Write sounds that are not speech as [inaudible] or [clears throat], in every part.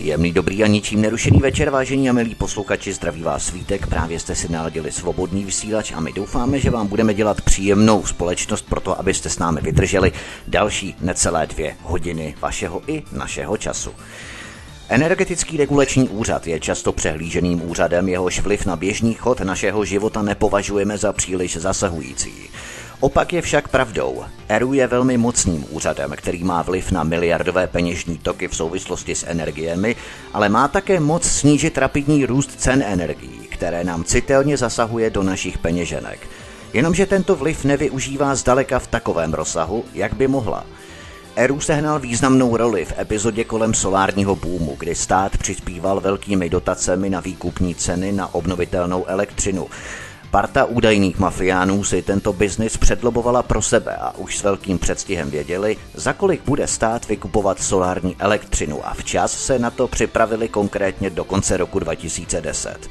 Příjemný, dobrý a ničím nerušený večer, vážení a milí posluchači, zdraví vás svítek, právě jste si naladili svobodný vysílač a my doufáme, že vám budeme dělat příjemnou společnost pro to, abyste s námi vydrželi další necelé dvě hodiny vašeho i našeho času. Energetický regulační úřad je často přehlíženým úřadem, jehož vliv na běžný chod našeho života nepovažujeme za příliš zasahující. Opak je však pravdou. ERU je velmi mocným úřadem, který má vliv na miliardové peněžní toky v souvislosti s energiemi, ale má také moc snížit rapidní růst cen energií, které nám citelně zasahuje do našich peněženek. Jenomže tento vliv nevyužívá zdaleka v takovém rozsahu, jak by mohla. ERU sehnal významnou roli v epizodě kolem solárního boomu, kdy stát přispíval velkými dotacemi na výkupní ceny na obnovitelnou elektřinu. Parta údajných mafiánů si tento biznis předlobovala pro sebe a už s velkým předstihem věděli, za kolik bude stát vykupovat solární elektřinu a včas se na to připravili konkrétně do konce roku 2010.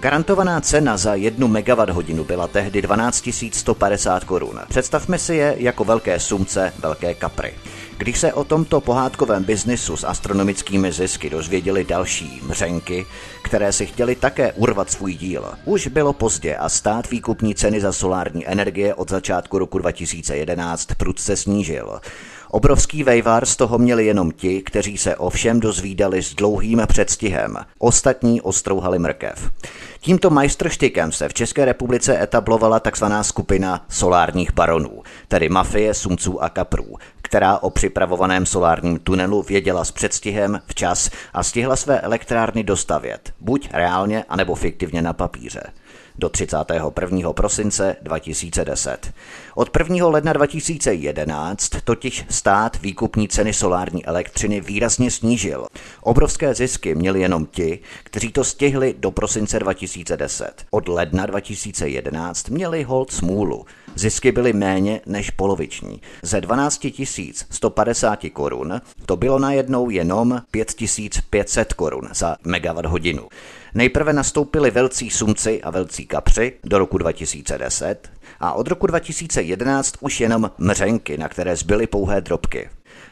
Garantovaná cena za jednu megawatt hodinu byla tehdy 12 150 korun. Představme si je jako velké sumce, velké kapry. Když se o tomto pohádkovém biznisu s astronomickými zisky dozvěděli další mřenky, které si chtěli také urvat svůj díl, už bylo pozdě a stát výkupní ceny za solární energie od začátku roku 2011 prudce snížil. Obrovský vejvar z toho měli jenom ti, kteří se ovšem dozvídali s dlouhým předstihem. Ostatní ostrouhali mrkev. Tímto majstrštykem se v České republice etablovala tzv. skupina solárních baronů, tedy mafie sumců a kaprů, která o připravovaném solárním tunelu věděla s předstihem včas a stihla své elektrárny dostavět, buď reálně, anebo fiktivně na papíře do 31. prosince 2010. Od 1. ledna 2011 totiž stát výkupní ceny solární elektřiny výrazně snížil. Obrovské zisky měli jenom ti, kteří to stihli do prosince 2010. Od ledna 2011 měli hold smůlu. Zisky byly méně než poloviční. Ze 12 150 korun to bylo najednou jenom 5500 korun za megawatt hodinu. Nejprve nastoupili velcí sumci a velcí kapři do roku 2010 a od roku 2011 už jenom mřenky, na které zbyly pouhé drobky.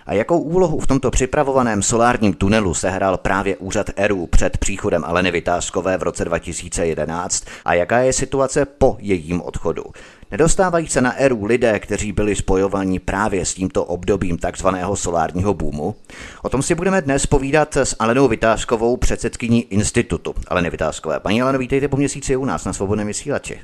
A jakou úlohu v tomto připravovaném solárním tunelu sehrál právě úřad ERU před příchodem Aleny Vytázkové v roce 2011 a jaká je situace po jejím odchodu? Nedostávají se na eru lidé, kteří byli spojovaní právě s tímto obdobím takzvaného solárního boomu? O tom si budeme dnes povídat s Alenou Vytázkovou, předsedkyní institutu Aleny Vytázkové. Paní Aleno, vítejte po měsíci u nás na Svobodném vysílači.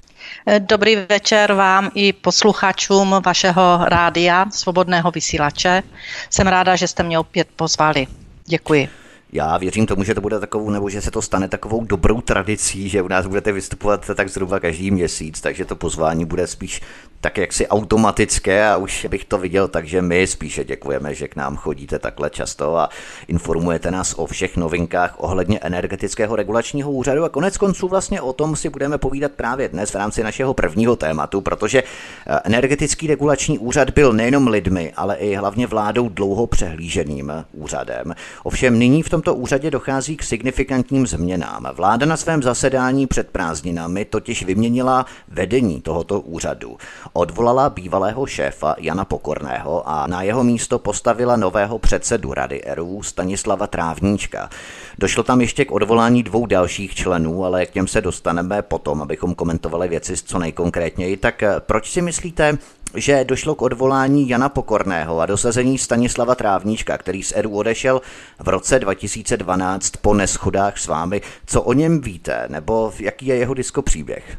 Dobrý večer vám i posluchačům vašeho rádia Svobodného vysílače. Jsem ráda, že jste mě opět pozvali. Děkuji. Já věřím tomu, že to bude takovou, nebo že se to stane takovou dobrou tradicí, že u nás budete vystupovat tak zhruba každý měsíc, takže to pozvání bude spíš tak jaksi automatické a už bych to viděl, takže my spíše děkujeme, že k nám chodíte takhle často a informujete nás o všech novinkách ohledně energetického regulačního úřadu a konec konců vlastně o tom si budeme povídat právě dnes v rámci našeho prvního tématu, protože eh, energetický regulační úřad byl nejenom lidmi, ale i hlavně vládou dlouho přehlíženým úřadem. Ovšem nyní v tomto úřadě dochází k signifikantním změnám. Vláda na svém zasedání před prázdninami totiž vyměnila vedení tohoto úřadu. Odvolala bývalého šéfa Jana Pokorného a na jeho místo postavila nového předsedu Rady ERU Stanislava Trávníčka. Došlo tam ještě k odvolání dvou dalších členů, ale k těm se dostaneme potom, abychom komentovali věci co nejkonkrétněji. Tak eh, proč si myslíte, že došlo k odvolání Jana Pokorného a dosazení Stanislava Trávníčka, který z ERU odešel v roce 2012 po neschodách s vámi. Co o něm víte, nebo jaký je jeho diskopříběh?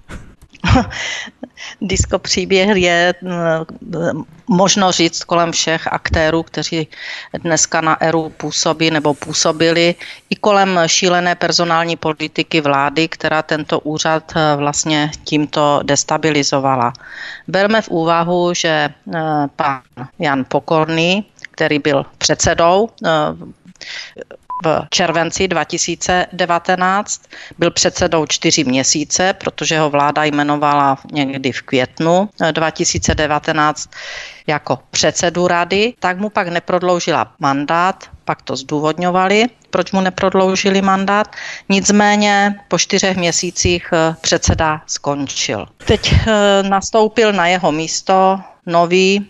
[laughs] Disko příběh je mm, možno říct kolem všech aktérů, kteří dneska na ERU působí nebo působili, i kolem šílené personální politiky vlády, která tento úřad eh, vlastně tímto destabilizovala. Berme v úvahu, že eh, pan Jan Pokorný, který byl předsedou eh, v červenci 2019. Byl předsedou čtyři měsíce, protože ho vláda jmenovala někdy v květnu 2019 jako předsedu rady, tak mu pak neprodloužila mandát, pak to zdůvodňovali, proč mu neprodloužili mandát. Nicméně po čtyřech měsících eh, předseda skončil. Teď eh, nastoupil na jeho místo nový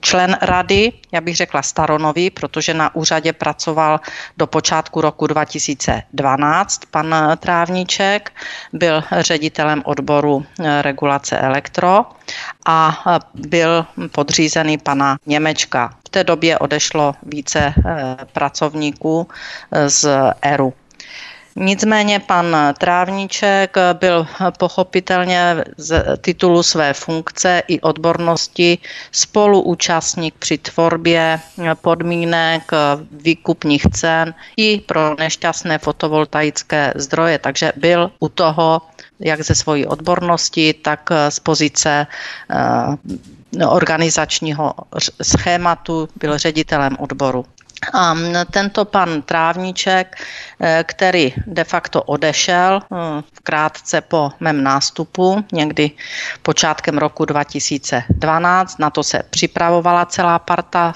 člen rady, já bych řekla staronový, protože na úřadě pracoval do počátku roku 2012 pan Trávníček, byl ředitelem odboru regulace elektro a byl podřízený pana Němečka. V té době odešlo více pracovníků z ERU. Nicméně pan Trávníček byl pochopitelně z titulu své funkce i odbornosti spoluúčastník při tvorbě podmínek výkupních cen i pro nešťastné fotovoltaické zdroje, takže byl u toho jak ze svojí odbornosti, tak z pozice eh, organizačního schématu, byl ředitelem odboru. A tento pan Trávníček, eh, který de facto odešel eh, krátce po mém nástupu, někdy počátkem roku 2012, na to se připravovala celá parta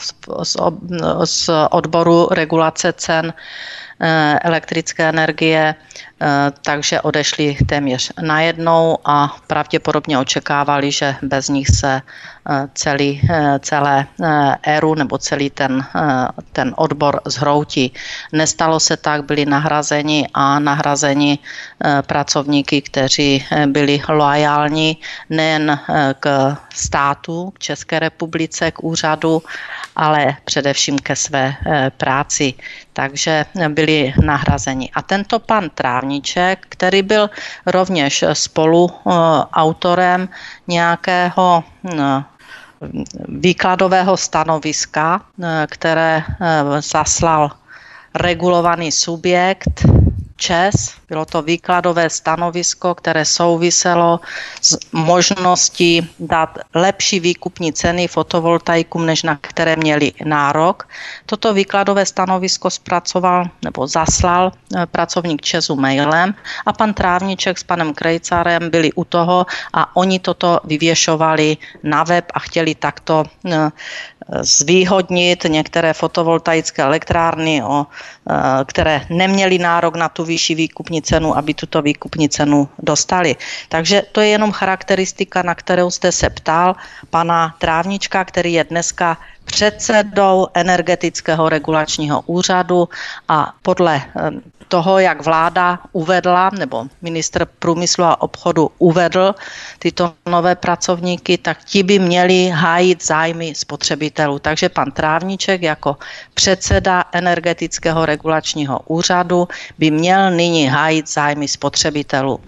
z odboru regulace cen Eh, elektrické energie, takže odešli téměř najednou a pravděpodobně očekávali, že bez nich se eh, celý, celé éru nebo celý ten, ten odbor zhroutí. Nestalo se tak, byli nahrazeni a nahrazeni pracovníky, kteří byli loajální nejen k státu, k České republice, k úřadu, ale především ke své práci. Takže byli nahrazeni. A tento pan Trávníček, který byl rovněž spolu eh, nějakého eh, výkladového stanoviska, eh, které zaslal regulovaný subjekt ČES. Bylo to výkladové stanovisko, které souviselo s možností dát lepší výkupní ceny fotovoltaikům, než na které měli nárok. Toto výkladové stanovisko zpracoval nebo zaslal eh, pracovník ČESu mailem a pan Trávniček s panem Krejcarem byli u toho a oni toto vyvěšovali na web a chtěli takto eh, zvýhodnit některé fotovoltaické elektrárny, o, e, které neměly nárok na tu vyšší výkupní cenu, aby tuto výkupní cenu dostali. Takže to je jenom charakteristika, na kterou jste se ptal pana Trávnička, který je dneska předsedou energetického regulačního úřadu a podle toho, jak vláda uvedla, nebo ministr průmyslu a obchodu uvedl tyto nové pracovníky, tak ti by měli hájit zájmy spotřebitelů. Takže pan Trávníček jako předseda energetického regulačního úřadu by měl nyní hájit zájmy spotřebitelů.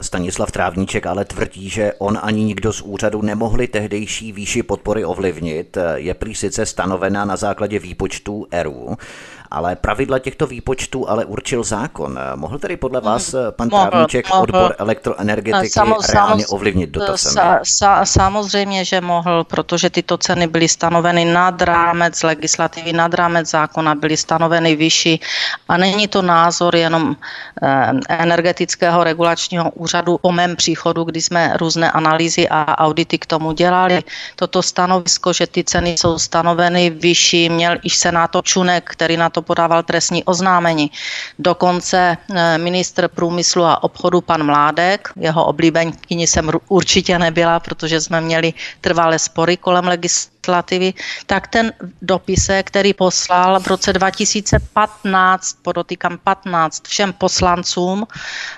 Stanislav Trávníček ale tvrdí, že on ani nikdo z úřadu nemohli tehdejší výši podpory ovlivnit. Je prý sice stanovena na základě výpočtů ERU, ale pravidla těchto výpočtů ale určil zákon. Mohl tedy podle vás mm, pan mohl, Trávníček mohl. odbor elektroenergetiky Samo, reálně ovlivnit dotacemi? Sa, sa, samozřejmě, že mohl, protože tyto ceny byly stanoveny nad rámec legislativy, nad rámec zákona, byly stanoveny vyšší a není to názor jenom eh, energetického regulačního úřadu po mém příchodu, kdy jsme různé analýzy a audity k tomu dělali. Toto stanovisko, že ty ceny jsou stanoveny vyšší, měl i senátor Čunek, který na to to podával trestní oznámení. Dokonce eh, ministr průmyslu a obchodu pan Mládek, jeho oblíbenkyni jsem určitě nebyla, protože jsme měli trvalé spory kolem legislativy, tak ten dopise, který poslal v roce 2015, podotýkám 15, všem poslancům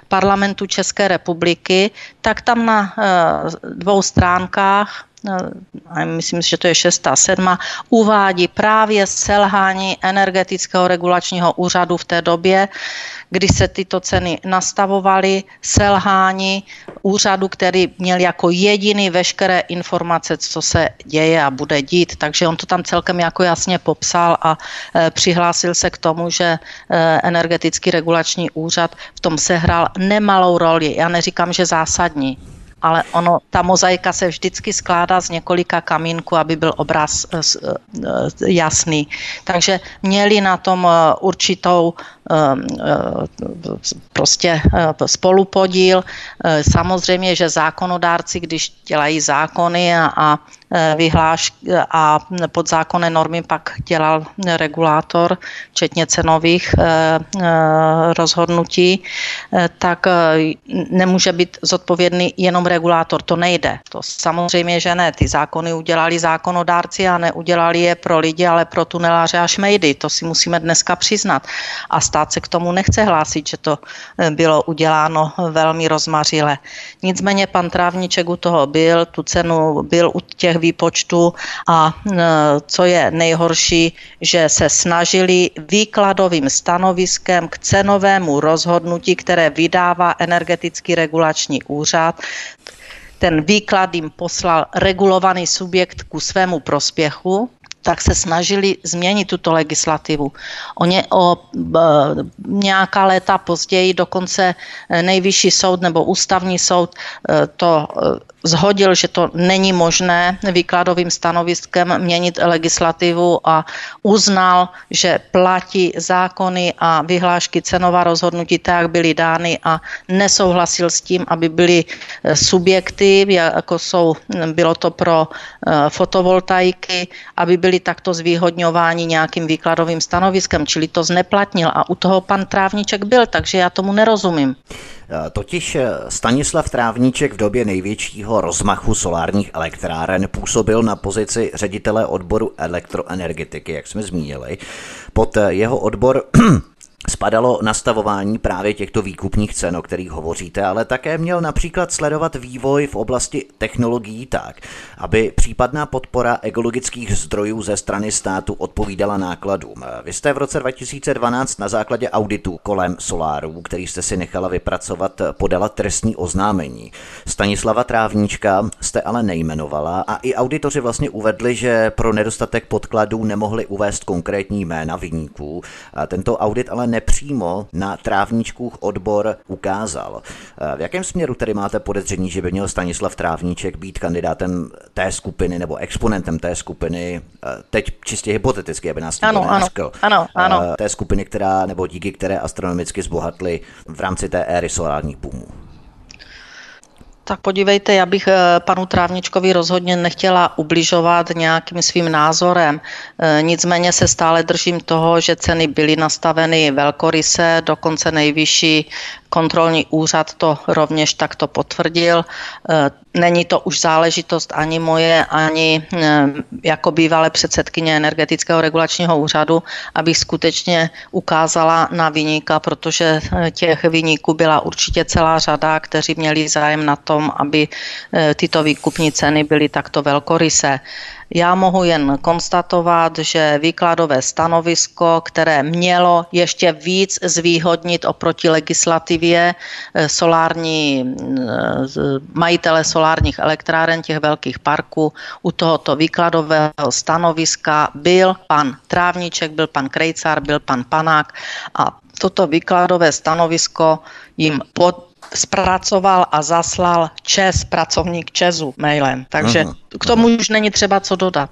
parlamentu České republiky, tak tam na eh, dvou stránkách No, myslím, že to je šestá, sedma, uvádí právě selhání energetického regulačního úřadu v té době, kdy se tyto ceny nastavovaly, selhání úřadu, který měl jako jediný veškeré informace, co se děje a bude dít. Takže on to tam celkem jako jasně popsal a e, přihlásil se k tomu, že e, energetický regulační úřad v tom sehrál nemalou roli. Já neříkám, že zásadní, ale ono, ta mozaika se vždycky skládá z několika kamínků, aby byl obraz eh, eh, jasný. Takže měli na tom eh, určitou prostě spolupodíl. Samozřejmě, že zákonodárci, když dělají zákony a, a vyhláš a podzákonné normy pak dělal regulátor, včetně cenových rozhodnutí, tak nemůže být zodpovědný jenom regulátor. To nejde. To samozřejmě, že ne. Ty zákony udělali zákonodárci a neudělali je pro lidi, ale pro tuneláře a šmejdy. To si musíme dneska přiznat. A stát se k tomu nechce hlásit, že to eh, bylo uděláno velmi rozmařile. Nicméně pan Trávniček u toho byl, tu cenu byl u těch výpočtů a eh, co je nejhorší, že se snažili výkladovým stanoviskem k cenovému rozhodnutí, které vydává energetický regulační úřad, ten výklad jim poslal regulovaný subjekt ku svému prospěchu, tak se snažili změnit tuto legislativu. O, ně, o e, nějaká léta později dokonce e, nejvyšší soud nebo ústavní soud e, to e, zhodil, že to není možné výkladovým stanoviskem měnit legislativu a uznal, že platí zákony a vyhlášky cenová rozhodnutí tak, jak byly dány a nesouhlasil s tím, aby byly subjekty, jako jsou, bylo to pro fotovoltaiky, aby byly takto zvýhodňováni nějakým výkladovým stanoviskem, čili to zneplatnil a u toho pan Trávníček byl, takže já tomu nerozumím. Eh, totiž eh, Stanislav Trávníček v době největšího rozmachu solárních elektráren působil na pozici ředitele odboru elektroenergetiky, jak jsme zmínili. Pod eh, jeho odbor [clears throat] spadalo nastavování právě těchto výkupních cen, o kterých hovoříte, ale také měl například sledovat vývoj v oblasti technologií tak, aby případná podpora ekologických zdrojů ze strany státu odpovídala nákladům. Vy jste v roce 2012 na základě auditu kolem solárů, který jste si nechala vypracovat, podala trestní oznámení. Stanislava Trávníčka jste ale nejmenovala a i auditoři vlastně uvedli, že pro nedostatek podkladů nemohli uvést konkrétní jména vyníků. Tento audit ale nepřímo na trávníčkůch odbor ukázal. V jakém směru tedy máte podezření, že by měl Stanislav Trávníček být kandidátem té skupiny nebo exponentem té skupiny, teď čistě hypoteticky, aby nás ano, ano, ano, ano. té skupiny, která, nebo díky které astronomicky zbohatly v rámci té éry solárních boomů? Tak podívejte, já bych eh, panu Trávničkovi rozhodně nechtěla ubližovat nějakým svým názorem. Eh, nicméně se stále držím toho, že ceny byly nastaveny velkoryse, dokonce nejvyšší Kontrolní úřad to rovněž takto potvrdil. E, není to už záležitost ani moje, ani e, jako bývalé předsedkyně energetického regulačního úřadu, abych skutečně ukázala na vyníka, protože e, těch vyníků byla určitě celá řada, kteří měli zájem na tom, aby tyto výkupní ceny byly takto velkorysé. Já mohu jen konstatovat, že výkladové stanovisko, které mělo ještě víc zvýhodnit oproti legislativě eh, solární, eh, majitele solárních elektráren těch velkých parků, u tohoto výkladového stanoviska byl pan Trávníček, byl pan Krejcar, byl pan Panák a toto výkladové stanovisko jim pod, zpracoval a zaslal Čes, pracovník Česu mailem. Takže Aha. k tomu už není třeba co dodat.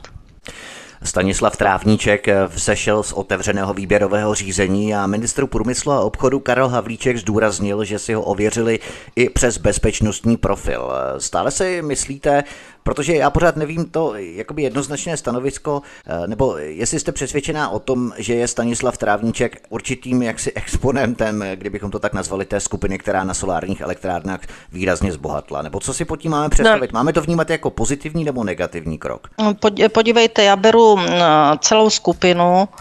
Stanislav Trávníček vzešel z otevřeného výběrového řízení a ministru průmyslu a obchodu Karel Havlíček zdůraznil, že si ho ověřili i přes bezpečnostní profil. Stále si myslíte, protože já pořád nevím to jakoby jednoznačné stanovisko, eh, nebo jestli jste přesvědčená o tom, že je Stanislav Trávníček určitým jaksi exponentem, kdybychom to tak nazvali, té skupiny, která na solárních elektrárnách výrazně zbohatla, nebo co si pod tím máme představit? No. Máme to vnímat jako pozitivní nebo negativní krok? No, podívejte, já beru mm, celou skupinu eh,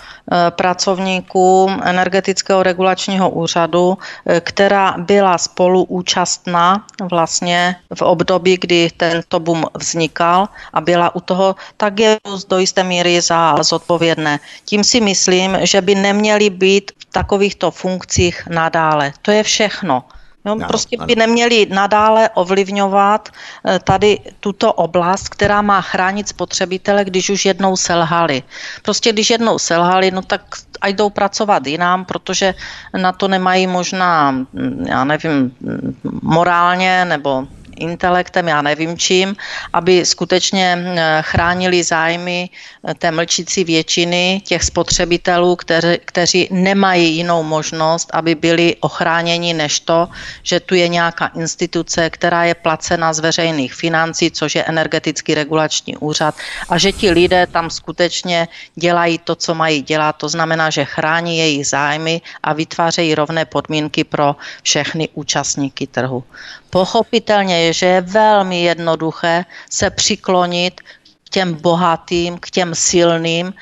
pracovníků energetického regulačního úřadu, eh, která byla spoluúčastná vlastně v období, kdy tento boom vznikal a byla u toho, tak je do jisté míry za zodpovědné. Tím si myslím, že by neměli být v takovýchto funkcích nadále. To je všechno. No, no, prostě by neměli nadále ovlivňovat eh, tady tuto oblast, která má chránit spotřebitele, když už jednou selhali. Prostě když jednou selhali, no tak a jdou pracovat jinam, protože na to nemají možná, hm, já nevím, hm, morálně nebo intelektem, já nevím čím, aby skutečně chránili zájmy té mlčící většiny těch spotřebitelů, kteři, kteří nemají jinou možnost, aby byli ochráněni než to, že tu je nějaká instituce, která je placena z veřejných financí, což je energetický regulační úřad a že ti lidé tam skutečně dělají to, co mají dělat. To znamená, že chrání jejich zájmy a vytvářejí rovné podmínky pro všechny účastníky trhu. Pochopitelně je, že je velmi jednoduché se přiklonit k těm bohatým, k těm silným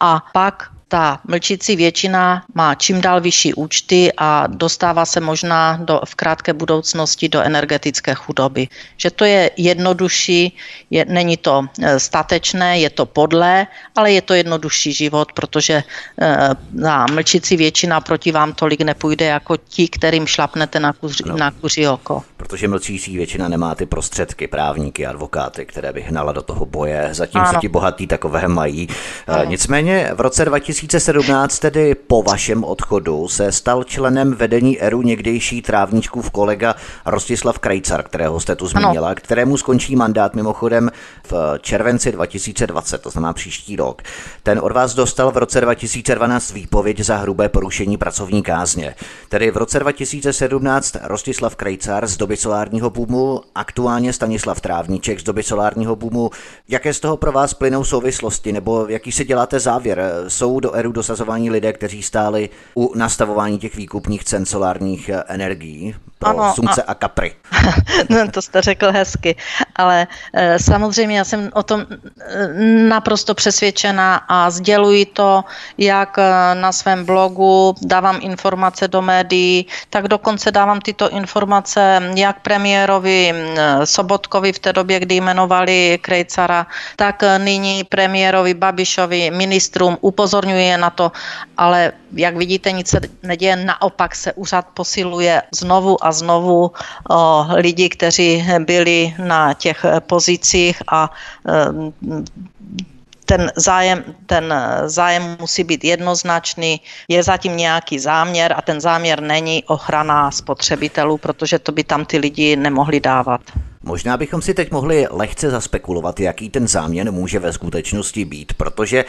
a pak ta mlčící většina má čím dál vyšší účty a dostává se možná do, v krátké budoucnosti do energetické chudoby. Že to je jednodušší, je, není to e, statečné, je to podlé, ale je to jednodušší život, protože e, na mlčící většina proti vám tolik nepůjde jako ti, kterým šlapnete na, kuři, no. na kuři oko. Protože mlčící většina nemá ty prostředky, právníky, advokáty, které by hnala do toho boje, zatímco ano. ti bohatí takové mají. E, ano. Nicméně v roce 2000 2017, tedy po vašem odchodu, se stal členem vedení ERU někdejší trávníčkův kolega Rostislav Krejcar, kterého jste tu zmínila, ano. kterému skončí mandát mimochodem v červenci 2020, to znamená příští rok. Ten od vás dostal v roce 2012 výpověď za hrubé porušení pracovní kázně. Tedy v roce 2017 Rostislav Krejcar z doby solárního boomu, aktuálně Stanislav Trávníček z doby solárního boomu. Jaké z toho pro vás plynou souvislosti, nebo jaký si děláte závěr? Jsou do éru dosazování lidé, kteří stáli u nastavování těch výkupních cen solárních eh, energií pro ano, slunce a, a kapry. [laughs] no, to jste řekl hezky, ale e, samozřejmě já jsem o tom e, naprosto přesvědčena a sděluji to jak na svém blogu, dávám informace do médií, tak dokonce dávám tyto informace jak premiérovi Sobotkovi v té době, kdy jmenovali Krejcara, tak nyní premiérovi Babišovi, ministrům upozorňuji je na to, ale jak vidíte, nic se neděje, naopak se úřad posiluje znovu a znovu o, lidi, kteří byli na těch pozicích a ten zájem, ten zájem musí být jednoznačný, je zatím nějaký záměr a ten záměr není ochrana spotřebitelů, protože to by tam ty lidi nemohli dávat. Možná bychom si teď mohli lehce zaspekulovat, jaký ten záměr může ve skutečnosti být, protože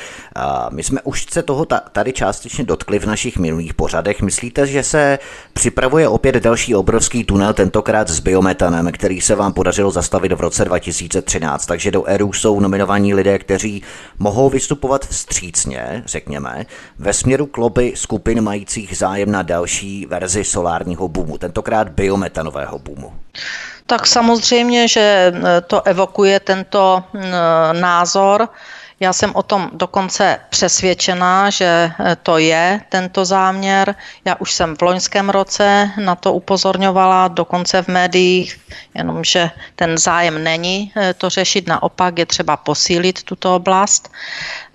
my jsme už se toho tady částečně dotkli v našich minulých pořadech. Myslíte, že se připravuje opět další obrovský tunel, tentokrát s biometanem, který se vám podařilo zastavit v roce 2013, takže do ERU jsou nominovaní lidé, kteří mohou vystupovat vstřícně, řekněme, ve směru kloby skupin majících zájem na další verzi solárního boomu, tentokrát biometanového boomu. Tak samozřejmě, že e, to evokuje tento názor. Já jsem o tom dokonce přesvědčená, že e, to je tento záměr. Já už jsem v loňském roce na to upozorňovala, dokonce v médiích, jenomže ten zájem není to řešit, naopak je třeba posílit tuto oblast.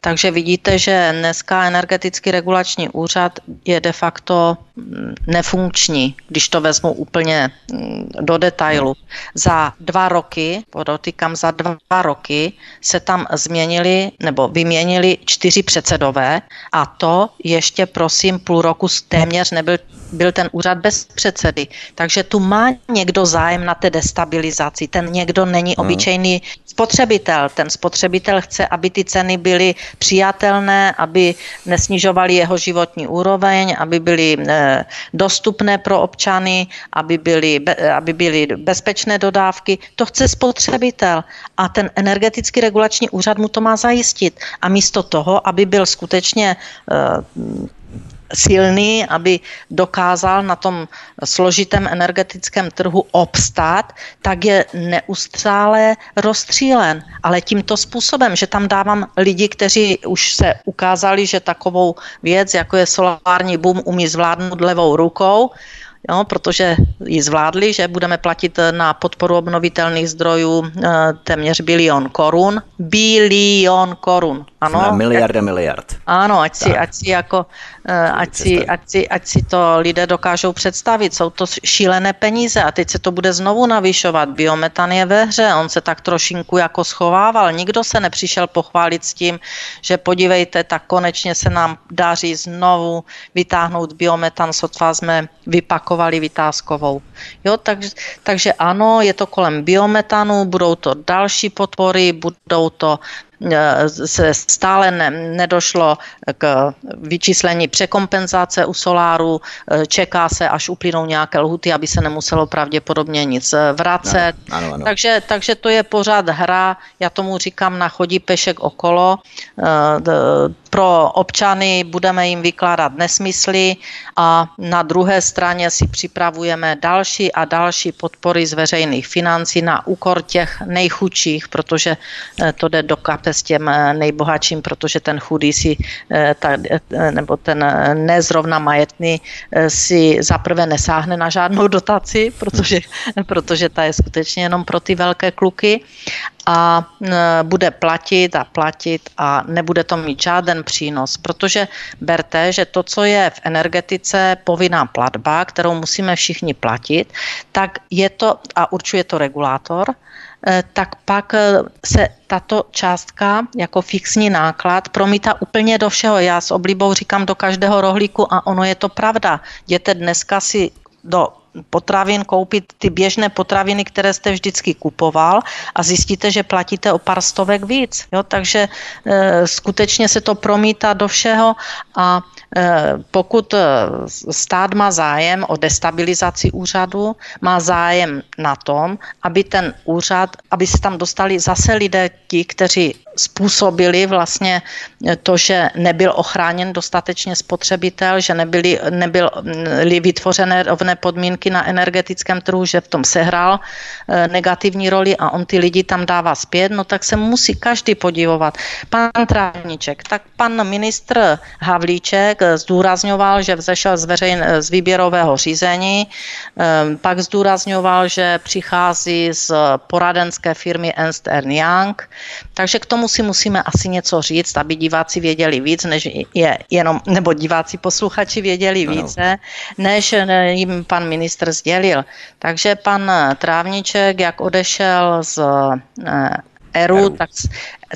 Takže vidíte, že dneska energetický regulační úřad je de facto mm, nefunkční, když to vezmu úplně mm, do detailu. Za dva roky, podotýkám za dva roky, se tam změnili nebo vyměnili čtyři předsedové a to ještě prosím půl roku téměř nebyl byl ten úřad bez předsedy. Takže tu má někdo zájem na té destabilizaci. Ten někdo není hmm. obyčejný spotřebitel. Ten spotřebitel chce, aby ty ceny byly přijatelné, aby nesnižovaly jeho životní úroveň, aby byly eh, dostupné pro občany, aby byly, aby byly bezpečné dodávky. To chce spotřebitel a ten energetický regulační úřad mu to má zajistit. A místo toho, aby byl skutečně eh, silný, aby dokázal na tom složitém energetickém trhu obstát, tak je neustále rozstřílen. Ale tímto způsobem, že tam dávám lidi, kteří už se ukázali, že takovou věc, jako je solární boom, umí zvládnout levou rukou, jo, protože ji zvládli, že budeme platit na podporu obnovitelných zdrojů eh, téměř bilion korun. Bilion korun. Ano. Na miliarda miliard. Ano, ať si, ať si jako, ať si, ať, si, ať si to lidé dokážou představit. Jsou to šílené peníze a teď se to bude znovu navyšovat. Biometan je ve hře, on se tak trošinku jako schovával. Nikdo se nepřišel pochválit s tím, že podívejte, tak konečně se nám daří znovu vytáhnout biometan, sotva jsme vypakovali vytázkovou. Jo, takže, takže ano, je to kolem biometanu, budou to další podpory, budou to Eh, se stále ne, nedošlo k vyčíslení překompenzace u soláru, eh, čeká se, až uplynou nějaké lhuty, aby se nemuselo pravděpodobně nic eh, vracet. Ano, ano, ano. Takže, takže to je pořád hra, já tomu říkám na chodí pešek okolo. Pro občany budeme jim vykládat nesmysly a na druhé straně si připravujeme další a další podpory z veřejných financí na úkor těch nejchudších, protože to jde do kapes těm eh, nejbohatším, protože ten chudý si, eh, eh, nebo ten nezrovna majetný si zaprvé nesáhne na žádnou dotaci, protože, [laughs] protože ta je skutečně jenom pro ty velké kluky a bude platit a platit a nebude to mít žádný přínos, protože berte, že to, co je v energetice povinná platba, kterou musíme všichni platit, tak je to, a určuje to regulátor, Eh, tak pak eh, se tato částka jako fixní náklad promítá úplně do všeho. Já s oblibou říkám do každého rohlíku a ono je to pravda. Jděte dneska si do potravin koupit ty běžné potraviny, které jste vždycky kupoval a zjistíte, že platíte o pár stovek víc. Jo? Takže e, skutečně se to promítá do všeho a e, pokud stát má zájem o destabilizaci úřadu, má zájem na tom, aby ten úřad, aby se tam dostali zase lidé ti, kteří způsobili vlastně to, že nebyl ochráněn dostatečně spotřebitel, že nebyly, nebyly vytvořené rovné podmínky na energetickém trhu, že v tom sehrál eh, negativní roli a on ty lidi tam dává zpět, no tak se musí každý podivovat. Pan Trávníček, tak pan ministr Havlíček zdůrazňoval, že vzešel z, veřejn, z výběrového řízení, eh, pak zdůrazňoval, že přichází z poradenské firmy Ernst Young, takže k tomu si musíme asi něco říct, aby diváci věděli víc, než je jenom, nebo diváci posluchači věděli ano. více, než jim pan ministr sdělil. Takže pan Trávniček, jak odešel z eh, Eru, tak,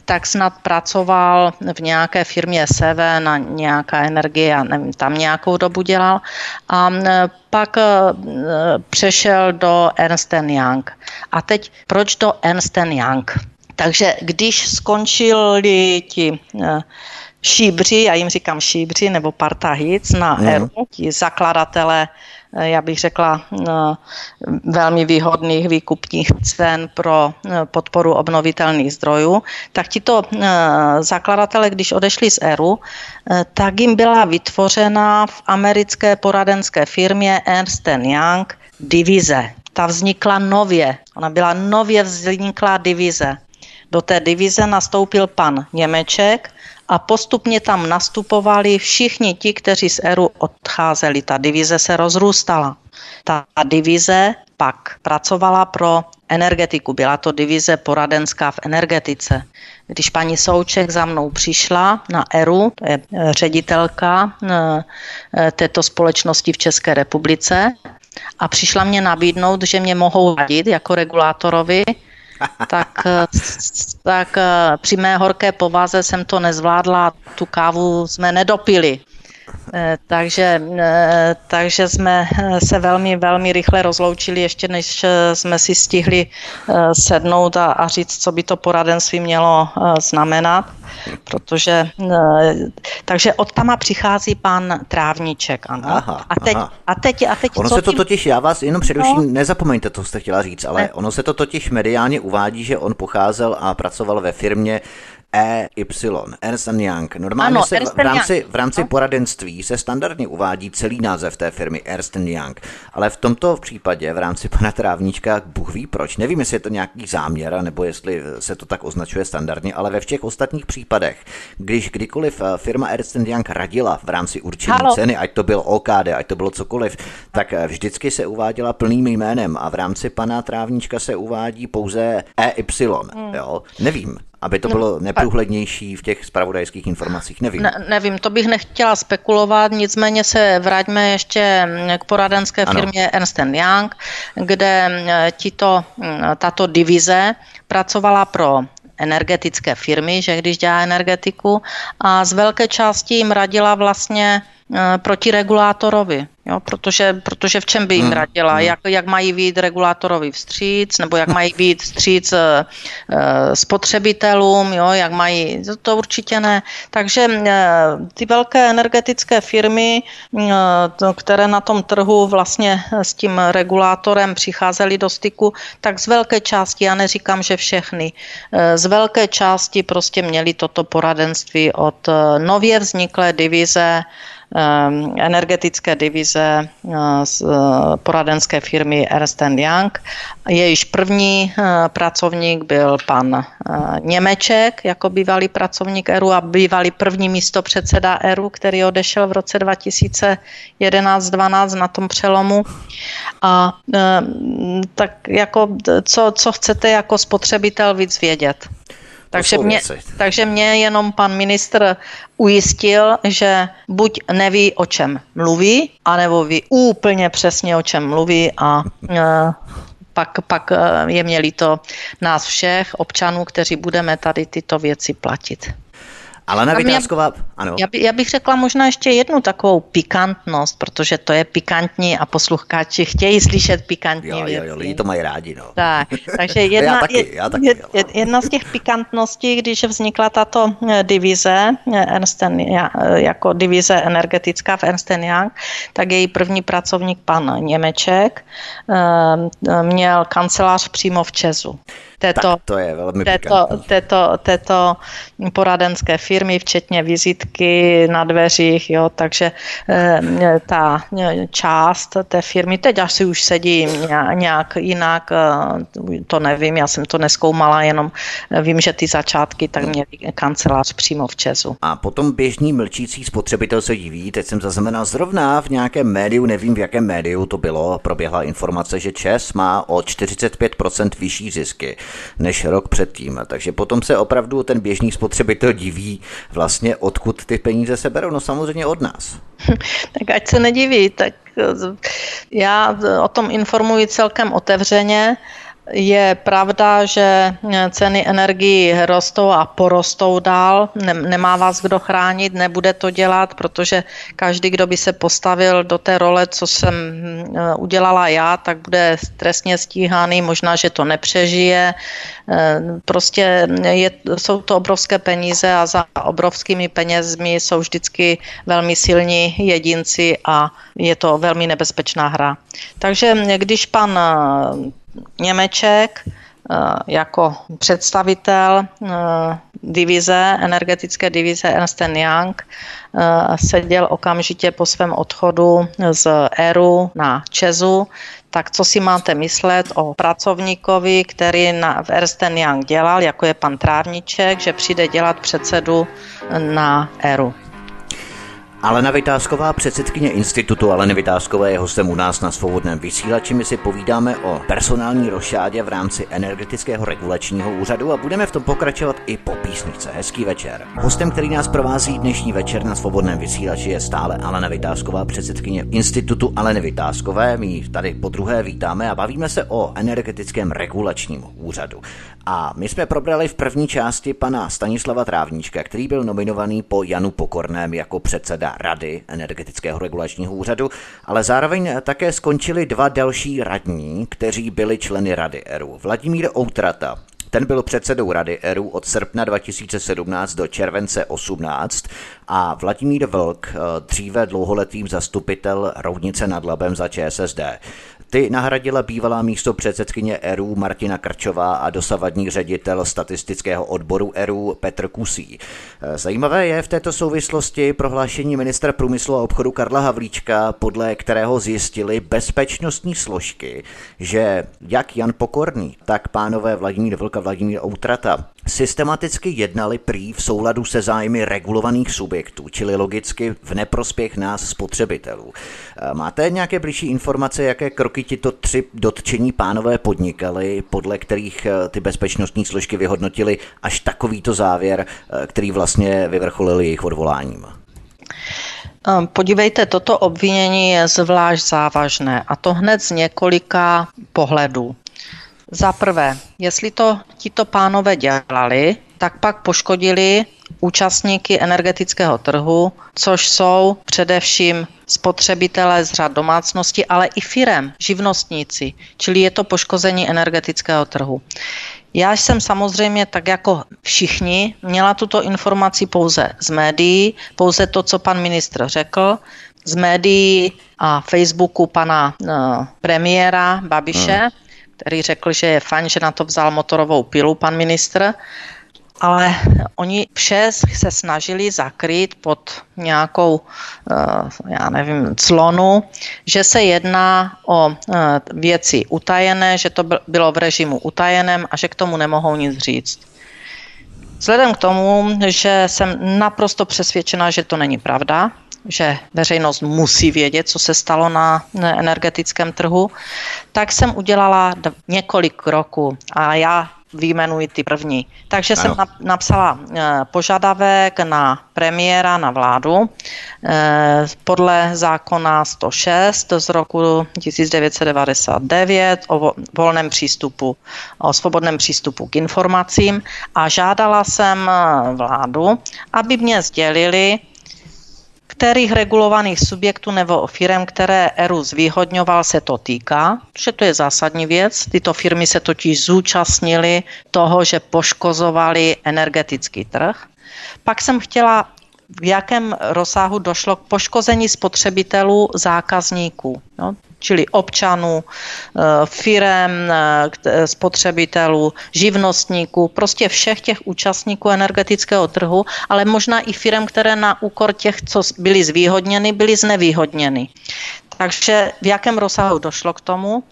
tak snad pracoval v nějaké firmě SEVE na nějaká energie, a nevím, tam nějakou dobu dělal a eh, pak eh, přešel do Ernst Young. A teď proč do Ernst Young? Takže když skončili ti eh, šíbři, já jim říkám šíbři nebo partahic na mm. ERU, ti zakladatelé, eh, já bych řekla, eh, velmi výhodných výkupních cen pro podporu obnovitelných zdrojů, tak tito zakladatelé, když odešli z ERU, tak jim byla vytvořena v americké poradenské firmě Ernst Young divize. Ta vznikla nově. Ona byla nově vzniklá divize. Do té divize nastoupil pan Němeček a postupně tam nastupovali všichni ti, kteří z ERU odcházeli. Ta divize se rozrůstala. Ta divize pak pracovala pro energetiku. Byla to divize poradenská v energetice. Když paní Souček za mnou přišla na ERU, to je eh, ředitelka eh, eh, této společnosti v České republice, a přišla mě nabídnout, že mě mohou radit jako regulátorovi, tak, eh, tak eh, při mé horké povaze jsem to nezvládla, tu kávu jsme nedopili. Eh, takže, takže jsme se velmi, velmi rychle rozloučili, ještě než jsme si stihli sednout a, a říct, co by to poradenství mělo znamenat protože, eh, takže od tam přichází pan Trávníček, ano. Aha, a, teď, aha. a teď, a teď Ono co se to totiž, já vás jenom především, no. nezapomeňte, to jste chtěla říct, ale ne. ono se to totiž mediálně uvádí, že on pocházel a pracoval ve firmě EY, Ernst Young. Normálně ano, se v, v rámci, v rámci no. poradenství se standardně uvádí celý název té firmy Ernst Young, ale v tomto případě v rámci pana Trávníčka Bůh ví proč. Nevím, jestli je to nějaký záměr, nebo jestli se to tak označuje standardně, ale ve všech ostatních případech, když kdykoliv eh, firma Ernst Young radila v rámci určení Halo. ceny, ať to byl OKD, ať to bylo cokoliv, tak eh, vždycky se uváděla plným jménem a v rámci pana Trávníčka se uvádí pouze EY. Hmm. Jo? Nevím aby to no, bylo neprůhlednější v těch spravodajských informacích, nevím. Ne, nevím, to bych nechtěla spekulovat, nicméně se vraťme ještě k poradenské ano. firmě Ernst Young, kde eh, tito, hm, tato divize pracovala pro energetické firmy, že když dělá energetiku a z velké části jim radila vlastně proti regulátorovi. Jo, protože, protože v čem by jim hmm. radila, hmm. jak, jak mají být regulátorovi vstříc, nebo jak mají být vstříc uh, spotřebitelům, jo, jak mají, to, to určitě ne. Takže uh, ty velké energetické firmy, uh, to, které na tom trhu vlastně s tím regulátorem přicházely do styku, tak z velké části, já neříkám, že všechny, uh, z velké části prostě měli toto poradenství od uh, nově vzniklé divize energetické divize eh, z eh, poradenské firmy Ernst Young. Jejíž první eh, pracovník byl pan Němeček, jako bývalý pracovník ERU a bývalý první místo předseda ERU, který odešel v roce 2011-12 na tom přelomu. A ehm, tak jako, co, co chcete jako spotřebitel víc vědět? Takže mě, takže mě jenom pan ministr ujistil, že buď neví, o čem mluví, anebo ví úplně přesně, o čem mluví a uh, pak, pak je měli to nás všech občanů, kteří budeme tady tyto věci platit. Alena Vytázková, ano. Já, by, já bych řekla možná ještě jednu takovou pikantnost, protože to je pikantní a posluchači chtějí slyšet pikantní jo, věci. Jo, jo, lidi to mají rádi, no. Tak, takže [laughs] jedna, já taky, já taky, je, jedna z těch pikantností, když vznikla tato eh, divize, eh, Ernst eh, jako divize energetická v Ernst Young, tak její první pracovník, pan Němeček, měl kancelář přímo v Česu této, to je velmi této, této, této poradenské firmy, včetně vizitky na dveřích, jo, takže eh, ta část té firmy, teď asi už sedí nějak jinak, eh, to nevím, já jsem to neskoumala, jenom vím, že ty začátky tak měli kancelář přímo v Česu. A potom běžný mlčící spotřebitel se diví, teď jsem zaznamenal zrovna v nějakém médiu, nevím v jakém médiu to bylo, proběhla informace, že Čes má o 45% vyšší zisky než rok předtím. Takže potom se opravdu ten běžný spotřebitel diví vlastně, odkud ty peníze se berou. No samozřejmě od nás. [laughs] tak ať se nediví, tak já o tom informuji celkem otevřeně. Je pravda, že ceny energií rostou a porostou dál. Nemá vás kdo chránit, nebude to dělat, protože každý, kdo by se postavil do té role, co jsem eh, udělala já, tak bude trestně stíhaný. Možná, že to nepřežije. Eh, prostě je, jsou to obrovské peníze a za obrovskými penězmi jsou vždycky velmi silní jedinci a je to velmi nebezpečná hra. Takže když pan Němeček eh, jako představitel eh, divize, energetické divize Ernst Young eh, seděl okamžitě po svém odchodu z ERU na Česu, tak co si máte myslet o pracovníkovi, který na, v Ernst Young dělal, jako je pan Trávniček, že přijde dělat předsedu na ERU? Alena Vytázková, předsedkyně institutu Aleny Vytázkové je hostem u nás na svobodném vysílači. My si povídáme o personální rošádě v rámci energetického regulačního úřadu a budeme v tom pokračovat i po písničce. Hezký večer. Hostem, který nás provází dnešní večer na svobodném vysílači je stále Alena Vytázková, předsedkyně institutu Aleny Vytázkové. My tady po druhé vítáme a bavíme se o energetickém regulačním úřadu. A my jsme probrali v první části pana Stanislava Trávníčka, který byl nominovaný po Janu Pokorném jako předseda Rady energetického regulačního úřadu, ale zároveň také skončili dva další radní, kteří byli členy Rady ERU. Vladimír Outrata, ten byl předsedou Rady ERU od srpna 2017 do července 18 a Vladimír Vlk, dříve dlouholetým zastupitel Roudnice nad Labem za ČSSD. Ty nahradila bývalá místo předsedkyně ERU Martina Krčová a dosavadní ředitel statistického odboru ERU Petr Kusí. Zajímavé je v této souvislosti prohlášení ministra průmyslu a obchodu Karla Havlíčka, podle kterého zjistili bezpečnostní složky, že jak Jan Pokorný, tak pánové Vladimír Vlka Vladimír Outrata systematicky jednali prý v souladu se zájmy regulovaných subjektů, čili logicky v neprospěch nás spotřebitelů. Máte nějaké blížší informace, jaké kroky kroky tito tři dotčení pánové podnikali, podle kterých eh, ty bezpečnostní složky vyhodnotili až takovýto závěr, eh, který vlastně vyvrcholil jejich odvoláním? Ehm, podívejte, toto obvinění je zvlášť závažné a to hned z několika pohledů. Za prvé, jestli to tito pánové dělali, tak pak poškodili účastníky energetického trhu, což jsou především spotřebitelé z řad domácnosti, ale i firem, živnostníci, čili je to poškození energetického trhu. Já jsem samozřejmě tak jako všichni měla tuto informaci pouze z médií, pouze to, co pan ministr řekl, z médií a Facebooku pana uh, premiéra Babiše, hmm. Který řekl, že je fajn, že na to vzal motorovou pilu pan ministr ale oni vše se snažili zakrýt pod nějakou, eh, já nevím, clonu, že se jedná o eh, věci utajené, že to bylo v režimu utajeném a že k tomu nemohou nic říct. Vzhledem k tomu, že jsem naprosto přesvědčena, že to není pravda, že veřejnost musí vědět, co se stalo na energetickém trhu, tak jsem udělala několik kroků a já výjmenuji ty první. Takže ano. jsem napsala eh, požadavek na premiéra, na vládu eh, podle zákona 106 z roku 1999 o volném přístupu, o svobodném přístupu k informacím a žádala jsem eh, vládu, aby mě sdělili, kterých regulovaných subjektů nebo firm, které ERU zvýhodňoval, se to týká, že to je zásadní věc. Tyto firmy se totiž zúčastnily toho, že poškozovali energetický trh. Pak jsem chtěla v jakém rozsahu došlo k poškození spotřebitelů, zákazníků, no, čili občanů, eh, firem, eh, spotřebitelů, živnostníků, prostě všech těch účastníků energetického trhu, ale možná i firem, které na úkor těch, co byly zvýhodněny, byly znevýhodněny. Takže v jakém rozsahu došlo k tomu?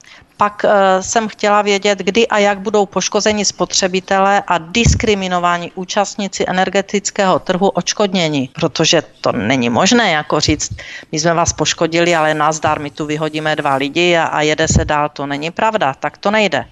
Pak eh, jsem chtěla vědět, kdy a jak budou poškozeni spotřebitelé a diskriminováni účastníci energetického trhu očkodnění, protože to není možné jako říct, my jsme vás poškodili, ale nazdar, my tu vyhodíme dva lidi a, a jede se dál, to není pravda, tak to nejde.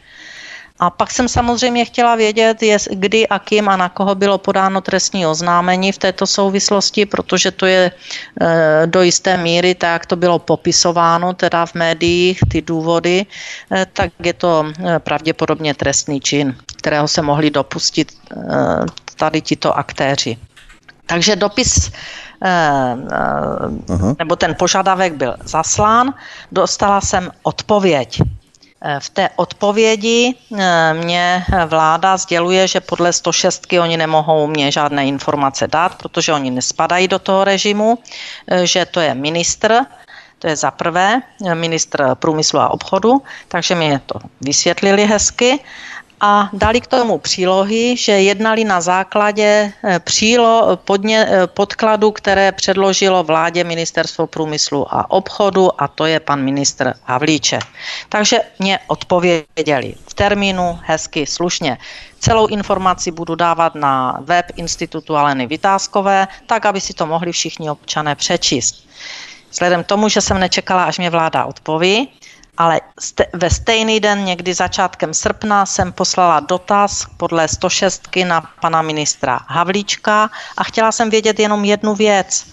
A pak jsem samozřejmě chtěla vědět, jest, kdy a kým a na koho bylo podáno trestní oznámení v této souvislosti, protože to je e, do jisté míry, tak to bylo popisováno teda v médiích, ty důvody, e, tak je to e, pravděpodobně trestný čin, kterého se mohli dopustit tady tito aktéři. Takže dopis nebo ten požadavek byl zaslán, dostala jsem odpověď. Eh, v té odpovědi eh, mě vláda sděluje, že podle 106 oni nemohou mě žádné informace dát, protože oni nespadají do toho režimu, eh, že to je ministr, to je za prvé ministr průmyslu a obchodu, takže mě to vysvětlili hezky a dali k tomu přílohy, že jednali na základě eh, přílo, podně, eh, podkladu, které předložilo vládě Ministerstvo průmyslu a obchodu a to je pan ministr Havlíče. Takže mě odpověděli v termínu hezky, slušně. Celou informaci budu dávat na web Institutu Aleny Vytázkové, tak, aby si to mohli všichni občané přečíst. Vzhledem tomu, že jsem nečekala, až mě vláda odpoví, ale ve stejný den, někdy začátkem srpna, jsem poslala dotaz podle 106 na pana ministra Havlíčka a chtěla jsem vědět jenom jednu věc.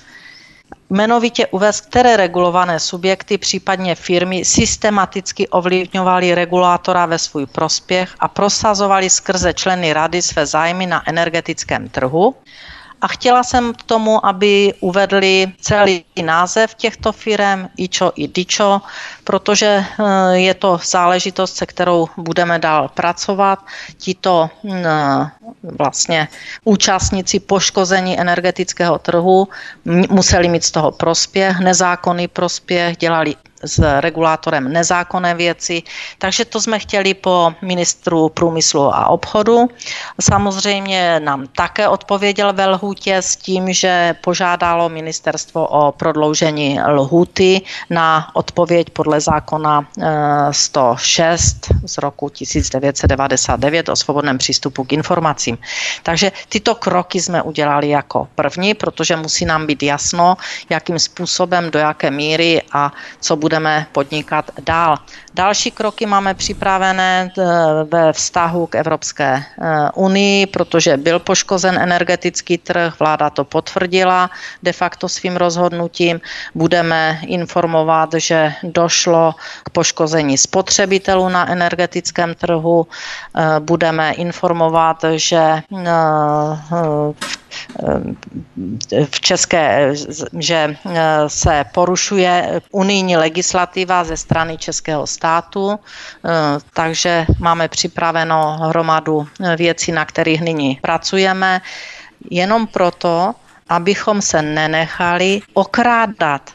Jmenovitě uvést, které regulované subjekty, případně firmy, systematicky ovlivňovaly regulátora ve svůj prospěch a prosazovali skrze členy rady své zájmy na energetickém trhu a chtěla jsem k tomu, aby uvedli celý název těchto firm, IČO i DIČO, protože eh, je to záležitost, se kterou budeme dál pracovat. Tito eh, vlastně účastníci poškození energetického trhu museli mít z toho prospěch, nezákonný prospěch, dělali s regulátorem nezákonné věci. Takže to jsme chtěli po ministru průmyslu a obchodu. Samozřejmě nám také odpověděl ve lhůtě s tím, že požádalo ministerstvo o prodloužení lhůty na odpověď podle zákona 106 eh, z roku 1999 o svobodném přístupu k informacím. Takže tyto kroky jsme udělali jako první, protože musí nám být jasno, jakým způsobem, do jaké míry a co bude budeme podnikat dál. Další kroky máme připravené eh, ve vztahu k Evropské eh, unii, protože byl poškozen energetický trh, vláda to potvrdila de facto svým rozhodnutím. Budeme informovat, že došlo k poškození spotřebitelů na energetickém trhu. Eh, budeme informovat, že v České, že se porušuje unijní legislativa ze strany Českého státu, takže máme připraveno hromadu věcí, na kterých nyní pracujeme, jenom proto, abychom se nenechali okrádat.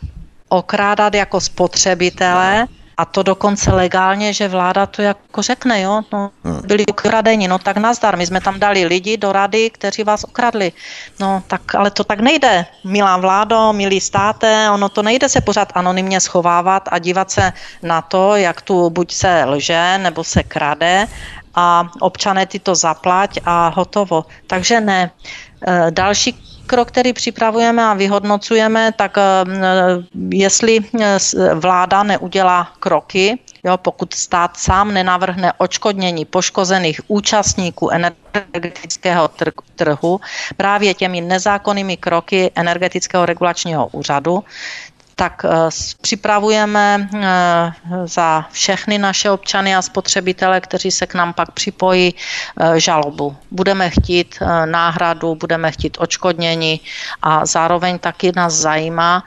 Okrádat jako spotřebitelé, a to dokonce legálně, že vláda to jako řekne, jo, no, hmm. byli ukradeni, no tak nazdar, my jsme tam dali lidi do rady, kteří vás okradli. No tak, ale to tak nejde, milá vládo, milí státe, ono to nejde se pořád anonymně schovávat a dívat se na to, jak tu buď se lže, nebo se krade a občané ty to zaplať a hotovo. Takže ne. E, další krok, který připravujeme a vyhodnocujeme, tak eh, jestli eh, vláda neudělá kroky, Jo, pokud stát sám nenavrhne očkodnění poškozených účastníků energetického trhu právě těmi nezákonnými kroky energetického regulačního úřadu, tak eh, připravujeme eh, za všechny naše občany a spotřebitele, kteří se k nám pak připojí, eh, žalobu. Budeme chtít náhradu, budeme chtít očkodnění a zároveň taky nás zajímá,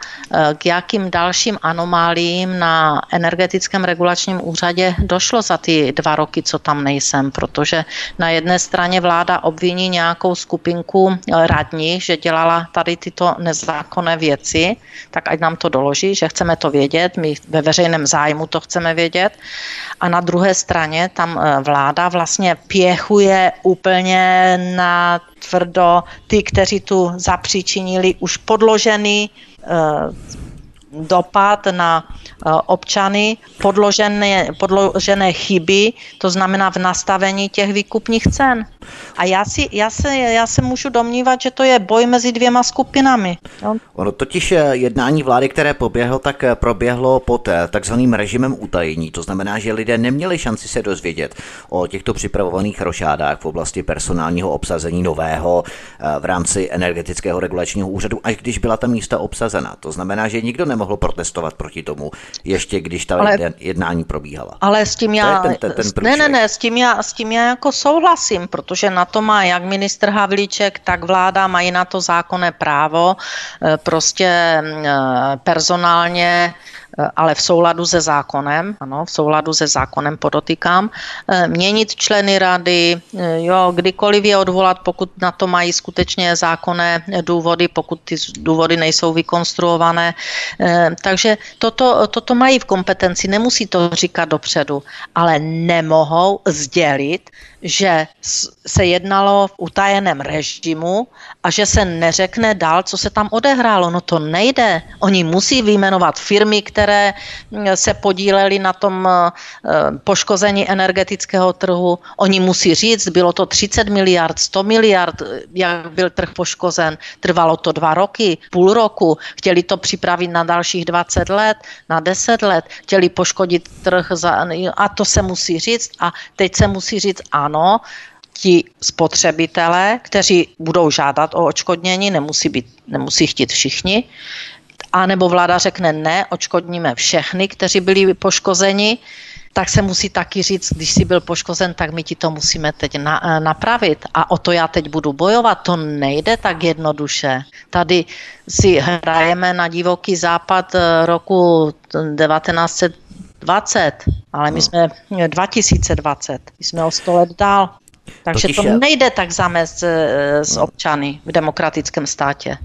k jakým dalším anomálím na energetickém regulačním úřadě došlo za ty dva roky, co tam nejsem, protože na jedné straně vláda obviní nějakou skupinku radní, že dělala tady tyto nezákonné věci, tak ať nám to doloží doloží, že chceme to vědět, my ve veřejném zájmu to chceme vědět. A na druhé straně tam eh, vláda vlastně pěchuje úplně na tvrdo ty, kteří tu zapříčinili už podložený eh, dopad na eh, občany, podložené, podložené chyby, to znamená v nastavení těch výkupních cen. A já, si, já, se, já se můžu domnívat, že to je boj mezi dvěma skupinami. Jo? Ono totiž eh, jednání vlády, které poběhlo, tak eh, proběhlo pod takzvaným režimem utajení. To znamená, že lidé neměli šanci se dozvědět o těchto připravovaných rošádách v oblasti personálního obsazení nového v rámci energetického regulačního úřadu, až když byla ta místa obsazena. To znamená, že nikdo nemohl mohlo protestovat proti tomu, ještě když ta ale, jednání probíhala. Ale s tím já, ten, ten, ten ne, ne, ne, s tím, já, s tím já jako souhlasím, protože na to má jak ministr Havlíček, tak vláda mají na to zákonné právo, eh, prostě mm, eh, personálně ale v souladu se zákonem, ano, v souladu se zákonem podotýkám, eh, měnit členy rady, eh, jo, kdykoliv je odvolat, pokud na to mají skutečně zákonné důvody, pokud ty důvody nejsou vykonstruované. Takže toto, toto mají v kompetenci, nemusí to říkat dopředu, ale nemohou sdělit, že se jednalo v utajeném režimu a že se neřekne dál, co se tam odehrálo. No to nejde. Oni musí vyjmenovat firmy, které mm, se podílely na tom eh, poškození energetického trhu. Oni musí říct, bylo to 30 miliard, 100 miliard, jak byl trh poškozen. Trvalo to dva roky, půl roku. Chtěli to připravit na dalších 20 let, na 10 let. Chtěli poškodit trh za, a to se musí říct. A teď se musí říct ano, ano, ti spotřebitelé, kteří budou žádat o očkodnění, nemusí, být, nemusí chtít všichni, a nebo vláda řekne ne, očkodníme všechny, kteří byli poškozeni, tak se musí taky říct, když jsi byl poškozen, tak my ti to musíme teď na, eh, napravit. A o to já teď budu bojovat. To nejde tak jednoduše. Tady si hrajeme na divoký západ eh, roku 1900 20, ale my no. jsme eh, 2020, my jsme o 100 let dál. Takže Totiž to nejde tak zamést eh, s no. občany v demokratickém státě.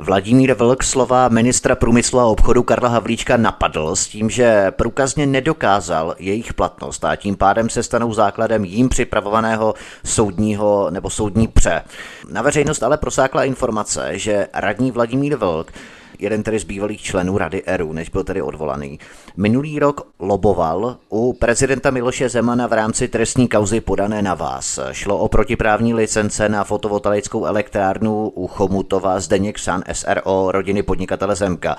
Vladimír Vlk slova ministra průmyslu a obchodu Karla Havlíčka napadl s tím, že průkazně nedokázal jejich platnost a tím pádem se stanou základem jím připravovaného soudního nebo soudní pře. Na veřejnost ale prosákla informace, že radní Vladimír Vlk jeden tedy z bývalých členů Rady ERU, než byl tedy odvolaný, minulý rok loboval u prezidenta Miloše Zemana v rámci trestní kauzy podané na vás. Šlo o protiprávní licence na fotovoltaickou elektrárnu u Chomutova Zdeněk San SRO rodiny podnikatele Zemka.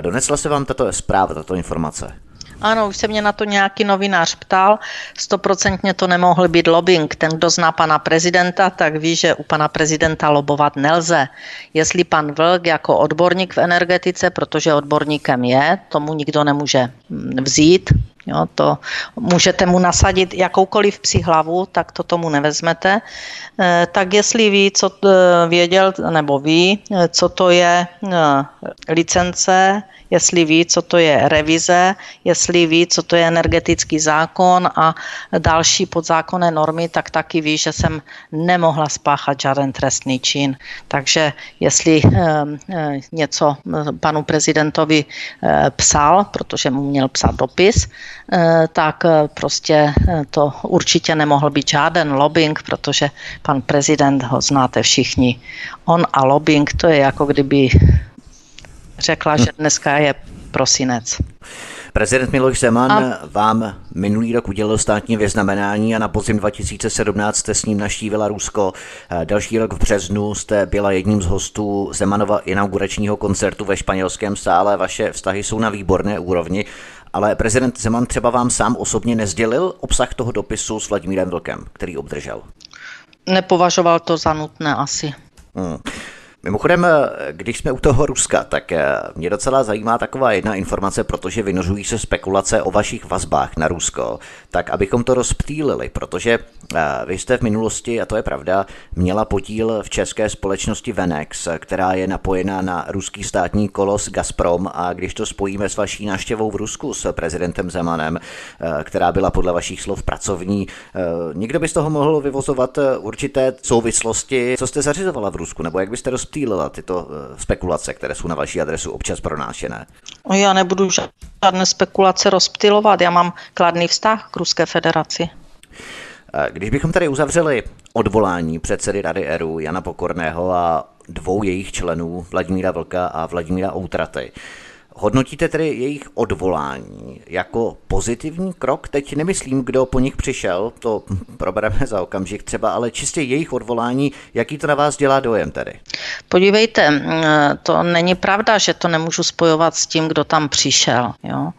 Donesla se vám tato zpráva, tato informace? Ano, už se mě na to nějaký novinář ptal. Stoprocentně to nemohl být lobbying. Ten, kdo zná pana prezidenta, tak ví, že u pana prezidenta lobovat nelze. Jestli pan Vlk jako odborník v energetice, protože odborníkem je, tomu nikdo nemůže mm, vzít, Jo, to můžete mu nasadit jakoukoliv psi hlavu, tak to tomu nevezmete. E, tak jestli ví, co e, věděl, nebo ví, e, co to je licence, jestli ví, co to je revize, jestli ví, co to je energetický zákon a další podzákonné normy, tak taky ví, že jsem nemohla spáchat žádný trestný čin. Takže jestli něco panu prezidentovi psal, protože mu měl psát dopis, Eh, tak eh, prostě eh, to určitě nemohl být žádný lobbying, protože pan prezident ho znáte všichni. On a lobbying to je jako kdyby řekla, že dneska je prosinec. Prezident Miloš Zeman a... vám minulý rok udělil státní vyznamenání a na podzim 2017 jste s ním naštívila Rusko. Další rok v březnu jste byla jedním z hostů Zemanova inauguračního koncertu ve španělském sále. Vaše vztahy jsou na výborné úrovni ale prezident Zeman třeba vám sám osobně nezdělil obsah toho dopisu s Vladimírem Vlkem, který obdržel? Nepovažoval to za nutné asi. Hmm. Mimochodem, když jsme u toho Ruska, tak eh, mě docela zajímá taková jedna informace, protože vynožují se spekulace o vašich vazbách na Rusko, tak abychom to rozptýlili, protože eh, vy jste v minulosti, a to je pravda, měla podíl v české společnosti Venex, která je napojena na ruský státní kolos Gazprom a když to spojíme s vaší návštěvou v Rusku s prezidentem Zemanem, eh, která byla podle vašich slov pracovní, někdo by z toho mohl vyvozovat určité souvislosti, co jste zařizovala v Rusku, nebo jak byste rozptýlila tyto eh, spekulace, které jsou na vaší adresu občas pronášené? Já nebudu žádné spekulace rozptýlovat, já mám kladný vztah k Ruské federaci. Když bychom tady uzavřeli odvolání předsedy Rady ERU Jana Pokorného a dvou jejich členů, Vladimíra Vlka a Vladimíra Outraty, Hodnotíte tedy jejich odvolání jako pozitivní krok? Teď nemyslím, kdo po nich přišel, to probereme za okamžik třeba, ale čistě jejich odvolání, jaký to na vás dělá dojem tedy? Podívejte, to není pravda, že to nemůžu spojovat s tím, kdo tam přišel. Jo?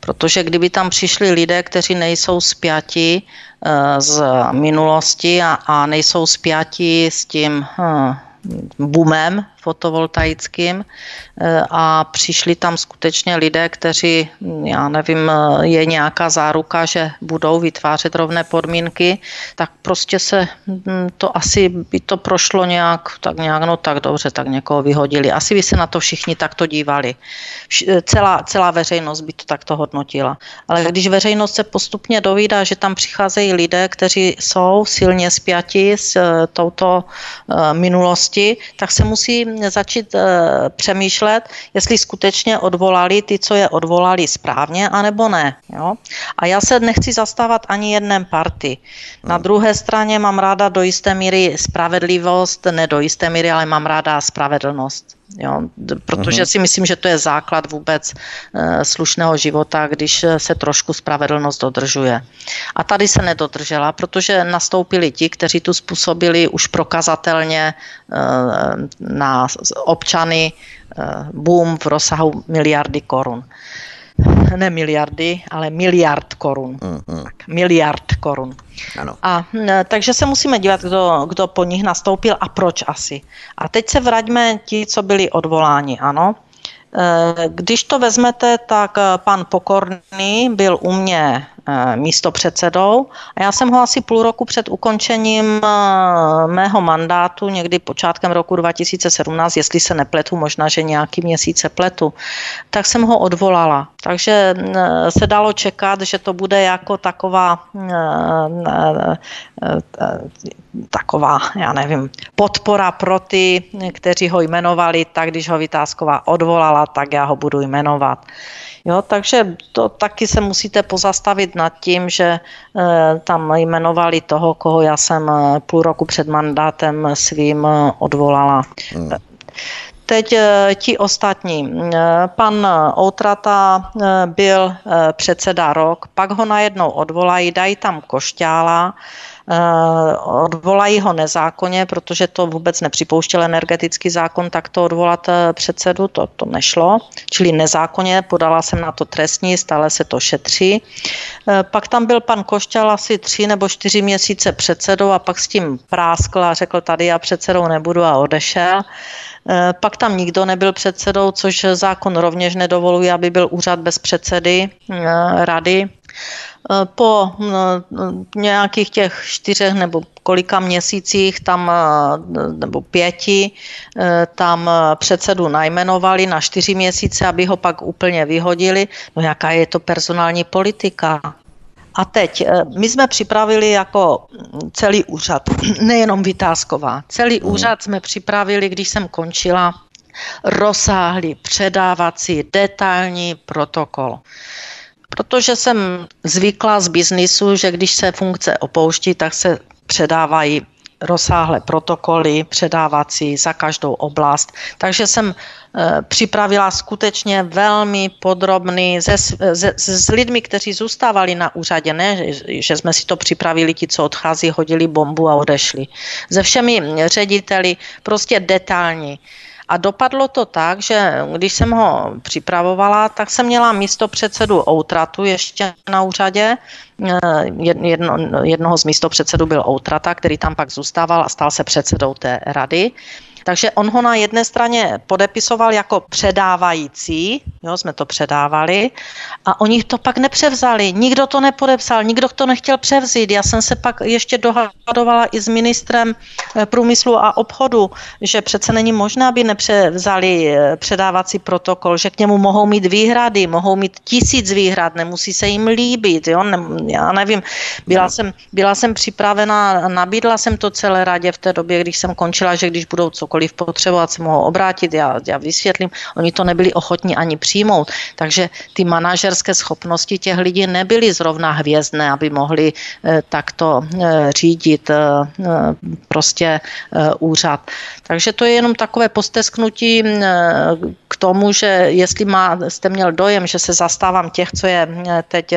Protože kdyby tam přišli lidé, kteří nejsou spjati eh, z minulosti a, a nejsou spjati s tím hm, boomem fotovoltaickým eh, a přišli tam skutečně lidé, kteří, já nevím, eh, je nějaká záruka, že budou vytvářet rovné podmínky, tak prostě se hm, to asi by to prošlo nějak, tak nějak, no tak dobře, tak někoho vyhodili. Asi by se na to všichni takto dívali. Eh, celá, celá veřejnost by to takto hodnotila. Ale když veřejnost se postupně dovídá, že tam přicházejí lidé, kteří jsou silně spjati s touto minulosti, tak se musí začít e, přemýšlet, jestli skutečně odvolali ty, co je odvolali správně, anebo ne. Jo? A já se nechci zastávat ani jedné party. Na druhé straně mám ráda do jisté míry spravedlivost, ne do jisté míry, ale mám ráda spravedlnost. Jo, protože uh-huh. si myslím, že to je základ vůbec e, slušného života, když se trošku spravedlnost dodržuje. A tady se nedodržela, protože nastoupili ti, kteří tu způsobili už prokazatelně e, na občany boom v rozsahu miliardy korun [laughs] ne miliardy, ale miliard korun. Mm, Tak, miliard korun. Ano. A takže se musíme dívat, kdo, kdo po nich nastoupil a proč asi. A teď se vraťme ti, co byli odvoláni, ano. E, když to vezmete, tak pan Pokorný byl u mě Eh, místo předsedou. A já jsem ho asi půl roku před ukončením eh, mého mandátu, někdy počátkem roku 2017, jestli se nepletu, možná, že nějaký měsíce pletu, tak jsem ho odvolala. Takže eh, se dalo čekat, že to bude jako taková taková, já nevím, podpora pro ty, kteří ho jmenovali, tak když ho Vytázková odvolala, tak já ho budu jmenovat. Jo, takže to taky se musíte pozastavit nad tím, že e, tam jmenovali toho, koho já jsem e, půl roku před mandátem svým e, odvolala. Hmm. teď eh, ti ostatní. Pan Outrata byl předseda rok, pak ho najednou odvolají, dají tam košťála, Eh, odvolají ho nezákonně, protože to vůbec nepřipouštěl energetický zákon, tak to odvolat eh, předsedu, to, to nešlo. Čili nezákonně, podala jsem na to trestní, stále se to šetří. Eh, pak tam byl pan Košťal asi tři nebo čtyři měsíce předsedou a pak s tím práskl a řekl, tady já předsedou nebudu a odešel. Pak tam nikdo nebyl předsedou, což zákon rovněž nedovoluje, aby byl úřad bez předsedy rady. Eh, po eh, nějakých těch čtyřech nebo kolika měsících tam, eh, nebo pěti, tam předsedu najmenovali na čtyři měsíce, aby ho pak úplně vyhodili. No jaká je to personální politika? A teď, my jsme připravili jako celý úřad, [clears throat] nejenom Vytázková, celý mhm. úřad jsme připravili, když jsem končila, rozsáhlý předávací detailní protokol protože jsem zvykla z biznisu, že když se funkce opouští, tak se předávají rozsáhlé protokoly předávací za každou oblast. Takže jsem e, připravila skutečně velmi podrobný se, se, s lidmi, kteří zůstávali na úřadě, ne, že jsme si to připravili, ti, co odchází, hodili bombu a odešli. Se všemi řediteli, prostě detailní. A dopadlo to tak, že když jsem ho připravovala, tak jsem měla místo předsedu Outratu ještě na úřadě. Eh, jedno, jednoho z místo předsedů byl Outrata, který tam pak zůstával a stal se předsedou té rady. Takže on ho na jedné straně podepisoval jako předávající, jo, jsme to předávali, a oni to pak nepřevzali. Nikdo to nepodepsal, nikdo to nechtěl převzít. Já jsem se pak ještě dohadovala i s ministrem eh, průmyslu a obchodu, že přece není možné, aby nepřevzali eh, předávací protokol, že k němu mohou mít výhrady, mohou mít tisíc výhrad, nemusí se jim líbit. Jo? Ne, já nevím, byla jsem, byla jsem připravená, nabídla jsem to celé radě v té době, když jsem končila, že když budou cokoliv cokoliv potřebovat, se mohou obrátit, já, já vysvětlím. Oni to nebyli ochotní ani přijmout. Takže ty manažerské schopnosti těch lidí nebyly zrovna hvězdné, aby mohli eh, takto eh, řídit eh, prostě úřad. Takže to je jenom takové postesknutí k tomu, že jestli má, jste měl dojem, že se zastávám těch, co je teď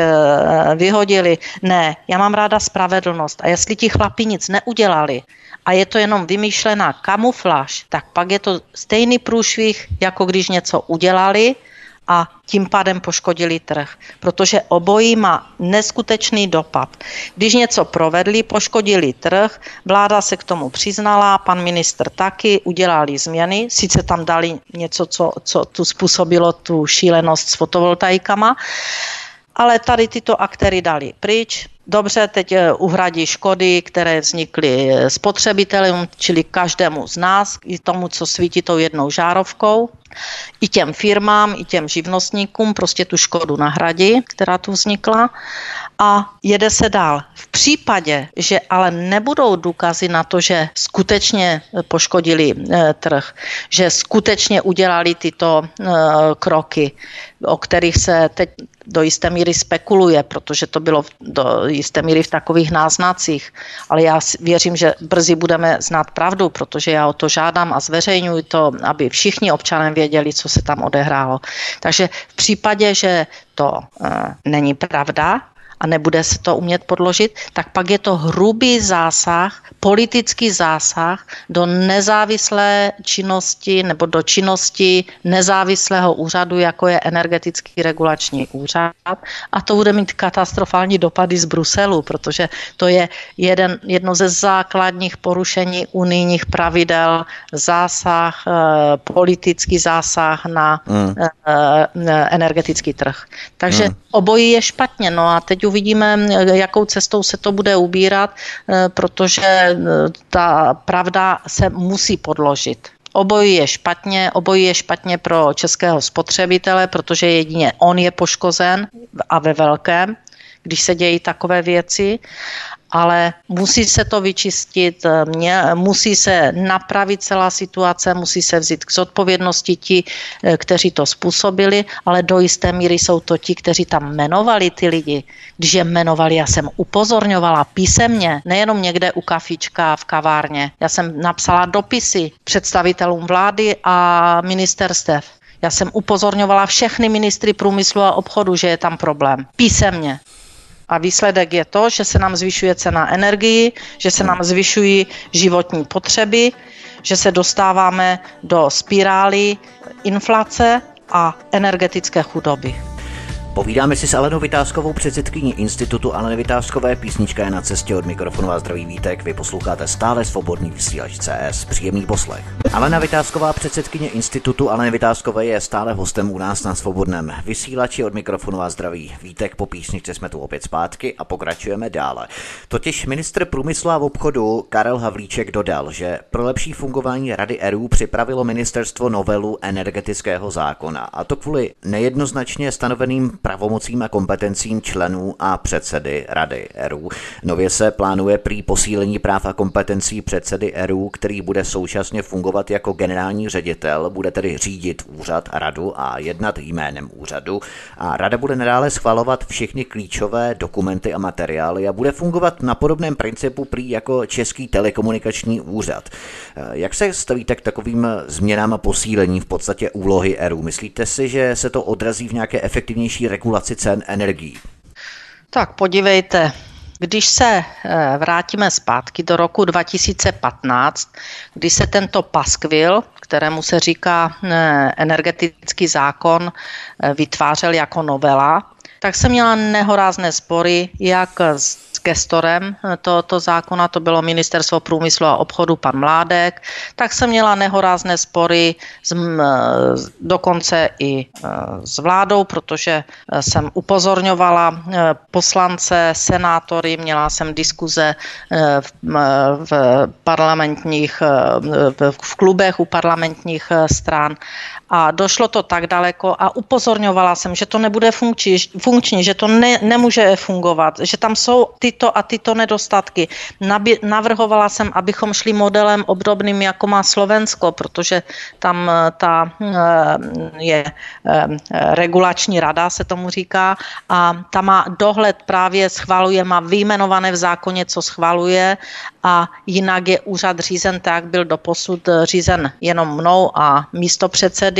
vyhodili, ne, já mám ráda spravedlnost. A jestli ti chlapi nic neudělali, a je to jenom vymýšlená kamufláž, tak pak je to stejný průšvih, jako když něco udělali a tím pádem poškodili trh, protože obojí má neskutečný dopad. Když něco provedli, poškodili trh, vláda se k tomu přiznala, pan ministr taky, udělali změny, sice tam dali něco, co, co tu způsobilo tu šílenost s fotovoltaikama, ale tady tyto aktéry dali pryč, Dobře, teď eh, uhradí škody, které vznikly eh, spotřebitelům, čili každému z nás, i tomu, co svítí tou jednou žárovkou, i těm firmám, i těm živnostníkům prostě tu škodu nahradí, která tu vznikla a jede se dál. V případě, že ale nebudou důkazy na to, že skutečně poškodili e, trh, že skutečně udělali tyto e, kroky, o kterých se teď do jisté míry spekuluje, protože to bylo do jisté míry v takových náznacích. Ale já věřím, že brzy budeme znát pravdu, protože já o to žádám a zveřejňuji to, aby všichni občané věděli, co se tam odehrálo. Takže v případě, že to uh, není pravda, a nebude se to umět podložit, tak pak je to hrubý zásah, politický zásah do nezávislé činnosti nebo do činnosti nezávislého úřadu, jako je energetický regulační úřad. A to bude mít katastrofální dopady z Bruselu, protože to je jeden, jedno ze základních porušení unijních pravidel, zásah, eh, politický zásah na mm. energetický trh. Takže mm. obojí je špatně. No a teď uvidíme, jakou cestou se to bude ubírat, eh, protože eh, ta pravda se musí podložit. Obojí je špatně, obojí je špatně pro českého spotřebitele, protože jedině on je poškozen a ve velkém, když se dějí takové věci. Ale musí se to vyčistit, mě, musí se napravit celá situace, musí se vzít k zodpovědnosti ti, eh, kteří to způsobili, ale do jisté míry jsou to ti, kteří tam jmenovali ty lidi. Když je jmenovali, já jsem upozorňovala písemně, nejenom někde u kafička v kavárně. Já jsem napsala dopisy představitelům vlády a ministerstev. Já jsem upozorňovala všechny ministry průmyslu a obchodu, že je tam problém. Písemně. A výsledek je to, že se nám zvyšuje cena energii, že se nám zvyšují životní potřeby, že se dostáváme do spirály inflace a energetické chudoby. Povídáme si s Alenou Vytázkovou, předsedkyní Institutu Aleny Vytázkové. Písnička je na cestě od mikrofonu a zdraví vítek. Vy posloucháte stále svobodný vysílač CS. Příjemný poslech. Alena Vytázková, předsedkyně Institutu Aleny Vytázkové, je stále hostem u nás na svobodném vysílači od mikrofonu a zdraví vítek. Po písničce jsme tu opět zpátky a pokračujeme dále. Totiž ministr průmyslu a obchodu Karel Havlíček dodal, že pro lepší fungování Rady ERU připravilo ministerstvo novelu energetického zákona. A to kvůli nejednoznačně stanoveným pravomocím a kompetencím členů a předsedy Rady ERU. Nově se plánuje prý posílení práv a kompetencí předsedy ERU, který bude současně fungovat jako generální ředitel, bude tedy řídit úřad a radu a jednat jménem úřadu. A rada bude nadále schvalovat všechny klíčové dokumenty a materiály a bude fungovat na podobném principu prý jako Český telekomunikační úřad. Jak se stavíte k takovým změnám a posílení v podstatě úlohy ERU? Myslíte si, že se to odrazí v nějaké efektivnější regulaci cen energií? Tak podívejte, když se eh, vrátíme zpátky do roku 2015, kdy se tento paskvil, kterému se říká eh, energetický zákon, eh, vytvářel jako novela, tak jsem měla nehorázné spory jak s gestorem eh, tohoto zákona, to bylo Ministerstvo průmyslu a obchodu, pan Mládek, tak jsem měla nehorázné spory s, eh, dokonce i eh, s vládou, protože jsem upozorňovala poslance, senátory, měla jsem diskuze v, v parlamentních, v klubech u parlamentních stran a došlo to tak daleko a upozorňovala jsem, že to nebude funkční, funkční že to ne, nemůže fungovat, že tam jsou tyto a tyto nedostatky. Nabi, navrhovala jsem, abychom šli modelem obdobným, jako má Slovensko, protože tam eh, ta eh, je eh, regulační rada, se tomu říká, a ta má dohled právě schvaluje, má vyjmenované v zákoně, co schvaluje a jinak je úřad řízen tak, byl doposud řízen jenom mnou a místo předsedy,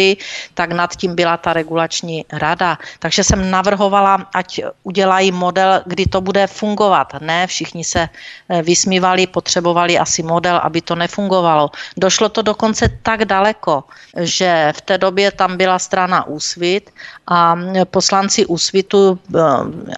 tak nad tím byla ta regulační rada. Takže jsem navrhovala, ať udělají model, kdy to bude fungovat. Ne, všichni se eh, vysmívali, potřebovali asi model, aby to nefungovalo. Došlo to dokonce tak daleko, že v té době tam byla strana Úsvit a poslanci Úsvitu, eh,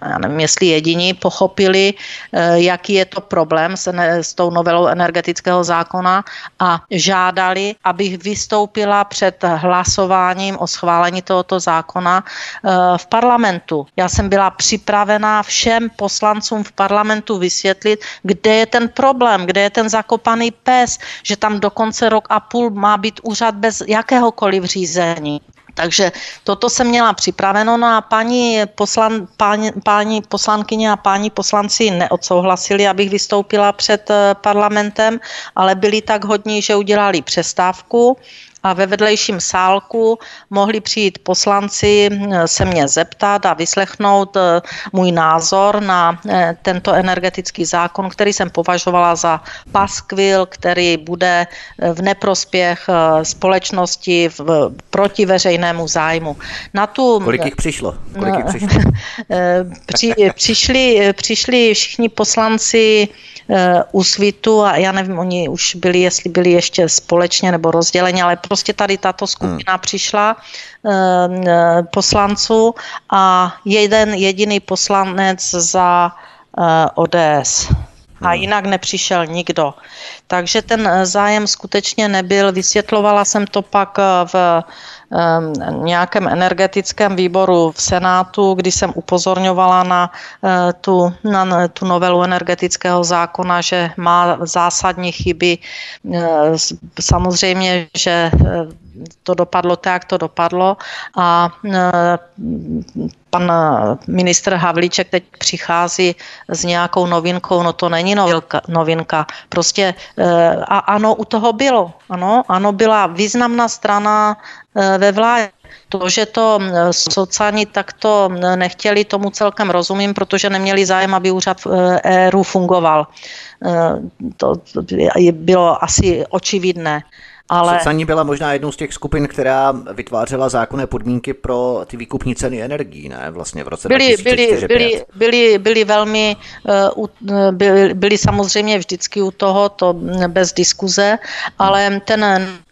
já nevím, jestli jediní, pochopili, eh, jaký je to problém s, s tou novelou energetického zákona a žádali, abych vystoupila před hlasováním o schválení tohoto zákona eh, v parlamentu. Já jsem byla připravená všem poslancům v parlamentu vysvětlit, kde je ten problém, kde je ten zakopaný pes, že tam do konce rok a půl má být úřad bez jakéhokoliv řízení. Takže toto jsem měla připraveno no a paní, poslan, páni, páni poslankyně a páni poslanci neodsouhlasili, abych vystoupila před eh, parlamentem, ale byli tak hodní, že udělali přestávku a ve vedlejším sálku mohli přijít poslanci se mě zeptat a vyslechnout eh, můj názor na eh, tento energetický zákon, který jsem považovala za paskvil, který bude v neprospěch společnosti v, proti veřejnému zájmu. Na tu, Kolik jich přišlo? Kolik jich přišlo? [laughs] Při, přišli, přišli všichni poslanci Úsvitu a já nevím, oni už byli, jestli byli ještě společně nebo rozděleni, ale prostě tady tato skupina hmm. přišla e, poslanců a jeden jediný poslanec za eh, ODS. A hmm. jinak nepřišel nikdo. Takže ten zájem skutečně nebyl. Vysvětlovala jsem to pak v nějakém energetickém výboru v Senátu, kdy jsem upozorňovala na eh, tu, na tu novelu energetického zákona, že má zásadní chyby. Eh, samozřejmě, že eh, to dopadlo tak, to dopadlo a pan ministr Havlíček teď přichází s nějakou novinkou, no to není novinka, novinka. prostě a ano, u toho bylo, ano, ano, byla významná strana ve vládě. To, že to sociální takto nechtěli, tomu celkem rozumím, protože neměli zájem, aby úřad ERU fungoval. To bylo asi očividné. Ale... Sociální byla možná jednou z těch skupin, která vytvářela zákonné podmínky pro ty výkupní ceny energií, ne? Vlastně v roce byli, 2004 byli, byli, byli, byli velmi, eh, byli, byli samozřejmě vždycky u toho, to bez diskuze, ale ten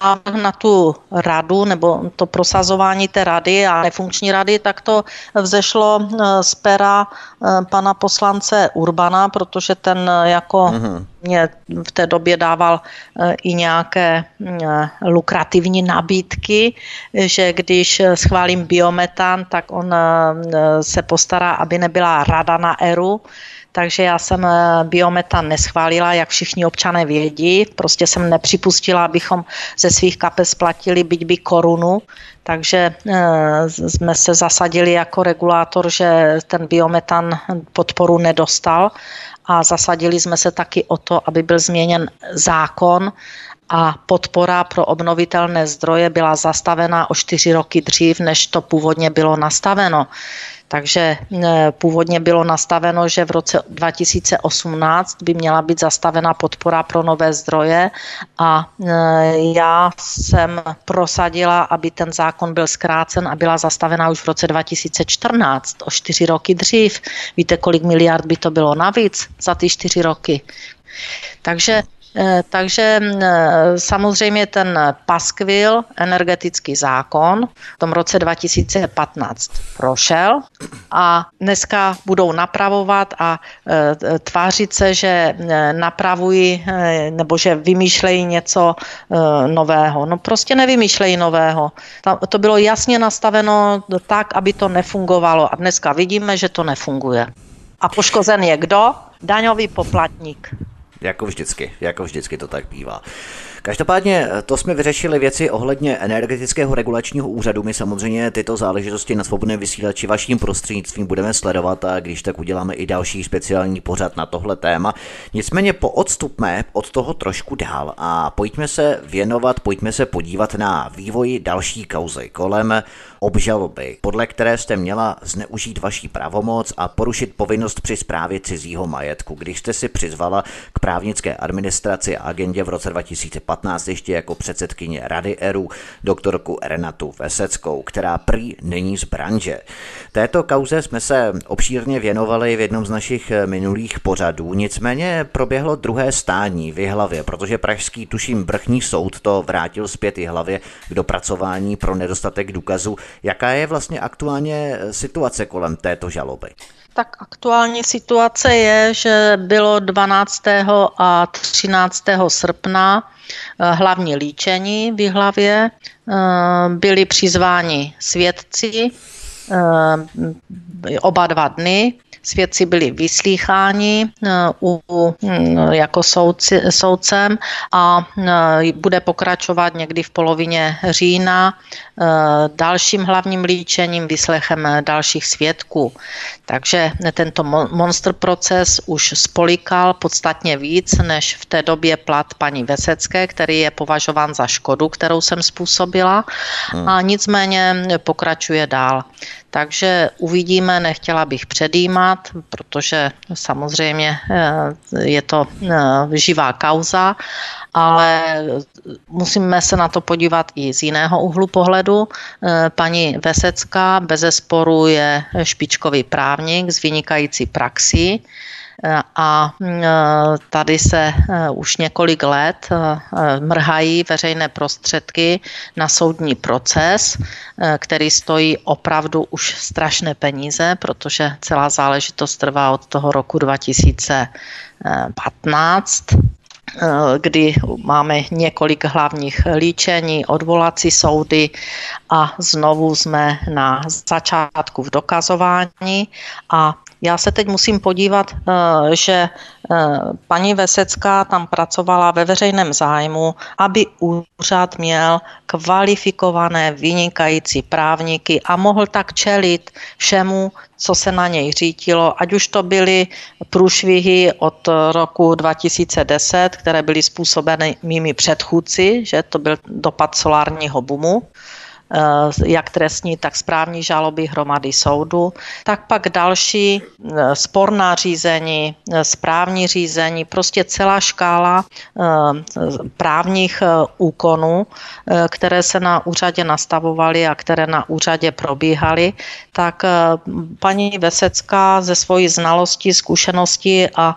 návrh na tu radu, nebo to prosazování té rady a nefunkční rady, tak to vzešlo eh, z pera eh, pana poslance Urbana, protože ten jako uh-huh mě v té době dával i nějaké eh, lukrativní nabídky, že když schválím biometan, tak on eh, se postará, aby nebyla rada na ERU, takže já jsem biometan neschválila, jak všichni občané vědí. Prostě jsem nepřipustila, abychom ze svých kapes platili byť by korunu, takže jsme se zasadili jako regulátor, že ten biometan podporu nedostal. A zasadili jsme se taky o to, aby byl změněn zákon a podpora pro obnovitelné zdroje byla zastavena o čtyři roky dřív, než to původně bylo nastaveno. Takže e, původně bylo nastaveno, že v roce 2018 by měla být zastavena podpora pro nové zdroje a e, já jsem prosadila, aby ten zákon byl zkrácen a byla zastavena už v roce 2014, o čtyři roky dřív. Víte, kolik miliard by to bylo navíc za ty čtyři roky? Takže takže eh, samozřejmě ten paskvil, energetický zákon, v tom roce 2015 prošel a dneska budou napravovat a eh, tvářit se, že napravují nebo že vymýšlejí něco nového. No prostě nevymýšlejí nového. To bylo jasně nastaveno tak, aby to nefungovalo a dneska vidíme, že to nefunguje. A poškozen je kdo? Daňový poplatník. Jako vždycky, jako vždycky to tak bývá. Každopádně eh, to jsme vyřešili věci ohledně energetického regulačního úřadu. My samozřejmě tyto záležitosti na svobodné vysílači vaším prostřednictvím budeme sledovat a když tak uděláme i další speciální pořad na tohle téma. Nicméně poodstupme od toho trošku dál a pojďme se věnovat, pojďme se podívat na vývoj další kauzy kolem obžaloby, podle které jste měla zneužít vaší pravomoc a porušit povinnost při správě cizího majetku, když jste si přizvala k právnické administraci a agendě v roce 2015 ještě jako předsedkyně Rady ERU doktorku Renatu Veseckou, která prý není z branže. Této kauze jsme se obšírně věnovali v jednom z našich minulých pořadů, nicméně proběhlo druhé stání v hlavě, protože pražský tuším vrchní soud to vrátil zpět hlavě k dopracování pro nedostatek důkazů Jaká je vlastně aktuálně eh, situace kolem této žaloby? Tak aktuální situace je, že bylo 12. a 13. srpna eh, hlavní líčení v hlavě. Eh, byli přizváni svědci oba dva dny svědci byli vyslýcháni eh, u, hm, jako soudci, soudcem a eh, bude pokračovat někdy v polovině října eh, dalším hlavním líčením, vyslechem dalších svědků. Takže tento monster proces už spolikal podstatně víc než v té době plat paní Vesecké, který je považován za škodu, kterou jsem způsobila hmm. a nicméně pokračuje dál. Takže uvidíme, nechtěla bych předjímat, protože samozřejmě eh, je to eh, živá kauza, ale musíme se na to podívat i z jiného úhlu pohledu. Eh, paní Vesecká bez zesporu je špičkový právník s vynikající praxí a mm, tady se e, už několik let e, mrhají veřejné prostředky na soudní proces, e, který stojí opravdu už strašné peníze, protože celá záležitost trvá od toho roku 2015 kdy máme několik hlavních líčení, odvolací soudy a znovu jsme na začátku v dokazování a já se teď musím podívat, eh, že paní Vesecká tam pracovala ve veřejném zájmu, aby úřad měl kvalifikované, vynikající právníky a mohl tak čelit všemu, co se na něj řítilo, ať už to byly průšvihy od roku 2010, které byly způsobeny mými předchůdci, že to byl dopad solárního Eh, jak trestní, tak správní žaloby hromady soudu. Tak pak další eh, sporná řízení, eh, správní řízení, prostě celá škála právních úkonů, které se na úřadě nastavovaly a které na úřadě probíhaly, tak paní Vesecká ze svojí znalosti, zkušenosti a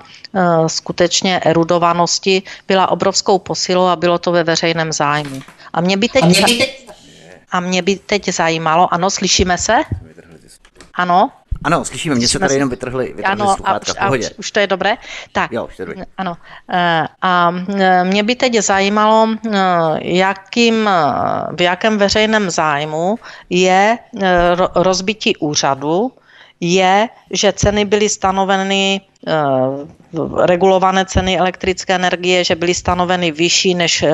skutečně erudovanosti byla obrovskou posilou a bylo to ve veřejném zájmu. A mě by teď, a mě by teď a mě by teď zajímalo, ano, slyšíme se? Ano? Ano, slyšíme, mě se tady jenom vytrhli, vytrhli ano, sluchátka, a, už, a už to je dobré? Tak, jo, už to je dobré. ano. Eh, a eh, mě by teď zajímalo, eh, jakým, v jakém veřejném zájmu je rozbití úřadu, je, že ceny byly stanoveny regulované ceny elektrické energie, že byly stanoveny vyšší, než eh,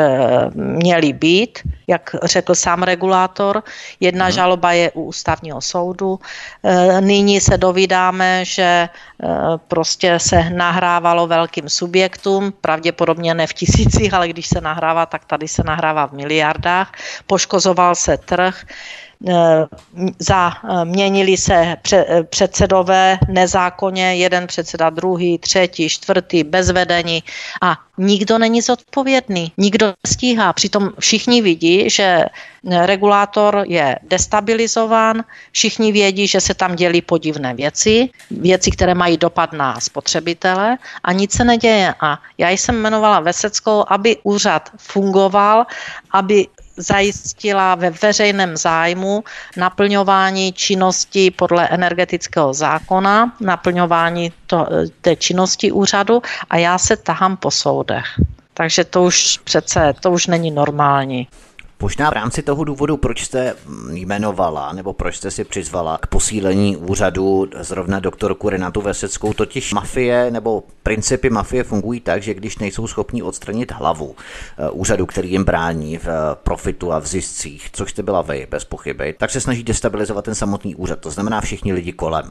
měly být, jak řekl sám regulátor. Jedna hmm. žaloba je u ústavního soudu. Eh, nyní se dovídáme, že eh, prostě se nahrávalo velkým subjektům, pravděpodobně ne v tisících, ale když se nahrává, tak tady se nahrává v miliardách. Poškozoval se trh. Eh, za, eh, měnili se eh, předsedové nezákonně, jeden předseda, druhý, třetí, čtvrtý, bez vedení a nikdo není zodpovědný, nikdo stíhá. Přitom všichni vidí, že regulátor je destabilizován, všichni vědí, že se tam dělí podivné věci, věci, které mají dopad na spotřebitele a nic se neděje. A já jsem jmenovala Veseckou, aby úřad fungoval, aby zajistila ve veřejném zájmu naplňování činnosti podle energetického zákona, naplňování to, té činnosti úřadu a já se tahám po soudech. Takže to už přece, to už není normální. Možná v rámci toho důvodu, proč jste jmenovala nebo proč jste si přizvala k posílení úřadu zrovna doktorku Renatu Veseckou, totiž mafie nebo principy mafie fungují tak, že když nejsou schopni odstranit hlavu eh, úřadu, který jim brání v eh, profitu a v ziscích, což jste byla vy, bez pochyby, tak se snaží destabilizovat ten samotný úřad, to znamená všichni lidi kolem.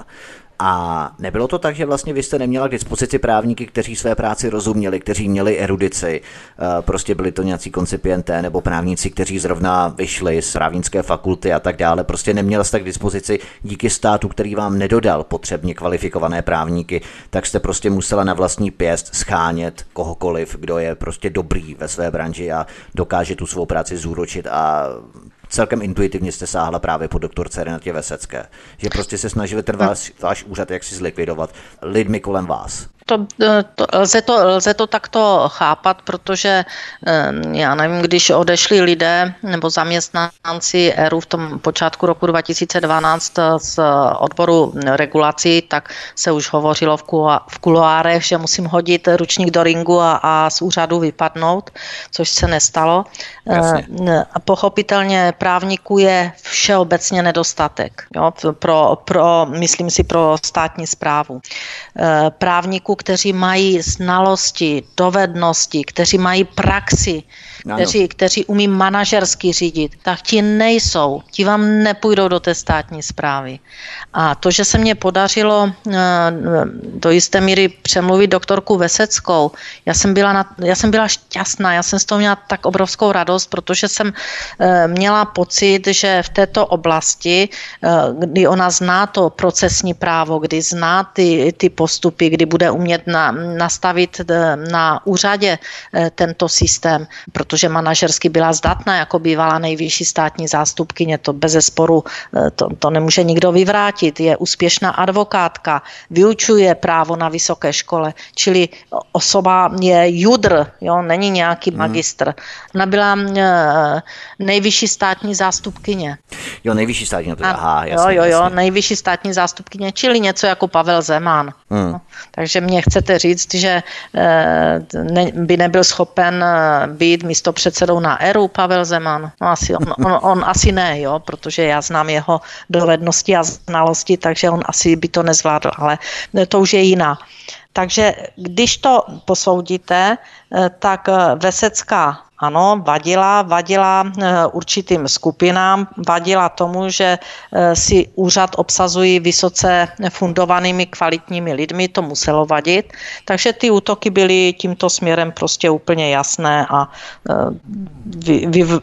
A nebylo to tak, že vlastně vy jste neměla k dispozici právníky, kteří své práci rozuměli, kteří měli erudici, eh, prostě byli to nějací koncipienté nebo právníci, kteří zrovna vyšli z právnické fakulty a tak dále. Prostě neměla jste k dispozici díky státu, který vám nedodal potřebně kvalifikované právníky, tak jste prostě musela na vlastní pěst schánět kohokoliv, kdo je prostě dobrý ve své branži a dokáže tu svou práci zúročit a celkem intuitivně jste sáhla právě po doktorce Renatě Vesecké. Že prostě se snažili ten váš, váš úřad jaksi zlikvidovat lidmi kolem vás. To, eh, to, lze, to, lze to takto chápat, protože eh, já nevím, když odešli lidé nebo zaměstnanci ERU v tom počátku roku 2012 eh, z odboru regulací, tak se už hovořilo v, kula, v kuloárech, že musím hodit ručník do ringu a, a z úřadu vypadnout, což se nestalo. Jasně. Pochopitelně právníků je všeobecně nedostatek. Jo, pro, pro, myslím si, pro státní zprávu. Právníků kteří mají znalosti, dovednosti, kteří mají praxi, kteří, kteří umí manažersky řídit, tak ti nejsou, ti vám nepůjdou do té státní zprávy. A to, že se mně podařilo eh, do jisté míry přemluvit doktorku Veseckou, já jsem byla, na, já jsem byla šťastná, já jsem z toho měla tak obrovskou radost, protože jsem eh, měla pocit, že v této oblasti, eh, kdy ona zná to procesní právo, kdy zná ty, ty postupy, kdy bude umět na, nastavit na úřadě tento systém, protože protože manažersky byla zdatná, jako bývala nejvyšší státní zástupkyně, to bez sporu, eh, to, to nemůže nikdo vyvrátit. Je úspěšná advokátka, vyučuje právo na vysoké škole, čili osoba je judr, jo, není nějaký hmm. magistr. Ona byla eh, nejvyšší státní zástupkyně. Jo, nejvyšší státní, to aha, jasně, Jo, jo, jo, nejvyšší státní zástupkyně, čili něco jako Pavel Zeman. Hmm. No, takže mě chcete říct, že eh, ne, by nebyl schopen být místo místo předsedou na ERU Pavel Zeman? No asi, on, on, on asi ne, jo, protože já znám jeho dovednosti a znalosti, takže on asi by to nezvládl, ale to už je jiná takže když to posoudíte, tak Vesecká ano, vadila, vadila eh, určitým skupinám, vadila tomu, že eh, si úřad obsazují vysoce fundovanými kvalitními lidmi, to muselo vadit. Takže ty útoky byly tímto směrem prostě úplně jasné a eh,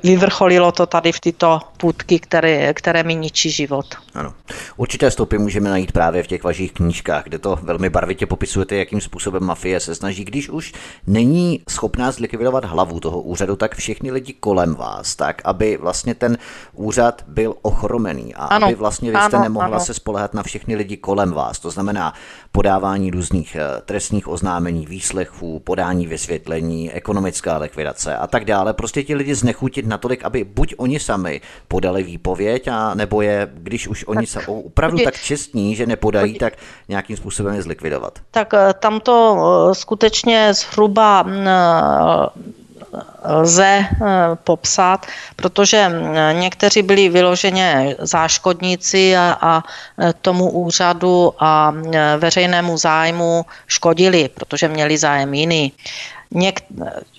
vyvrcholilo to tady v tyto půdky, které, které mi ničí život. Ano. Určité stopy můžeme najít právě v těch vašich knížkách, kde to velmi barvitě popisujete, jakým způsobem mafie se snaží, když už není schopná zlikvidovat hlavu toho úřadu, tak všichni lidi kolem vás, tak aby vlastně ten úřad byl ochromený a ano. aby vlastně vy jste ano, nemohla ano. se spolehat na všechny lidi kolem vás. To znamená podávání různých eh, trestních oznámení, výslechů, podání vysvětlení, ekonomická likvidace a tak dále. Prostě ti lidi znechutit natolik, aby buď oni sami podali výpověď, a nebo je, když už oni tak, jsou opravdu tak čestní, že nepodají, tak nějakým způsobem je zlikvidovat. Tak eh, tam to eh, skutečně zhruba mm, lze popsat, protože mm, někteří byli vyloženě záškodníci a, a tomu úřadu a veřejnému zájmu škodili, protože měli zájem jiný. Něk,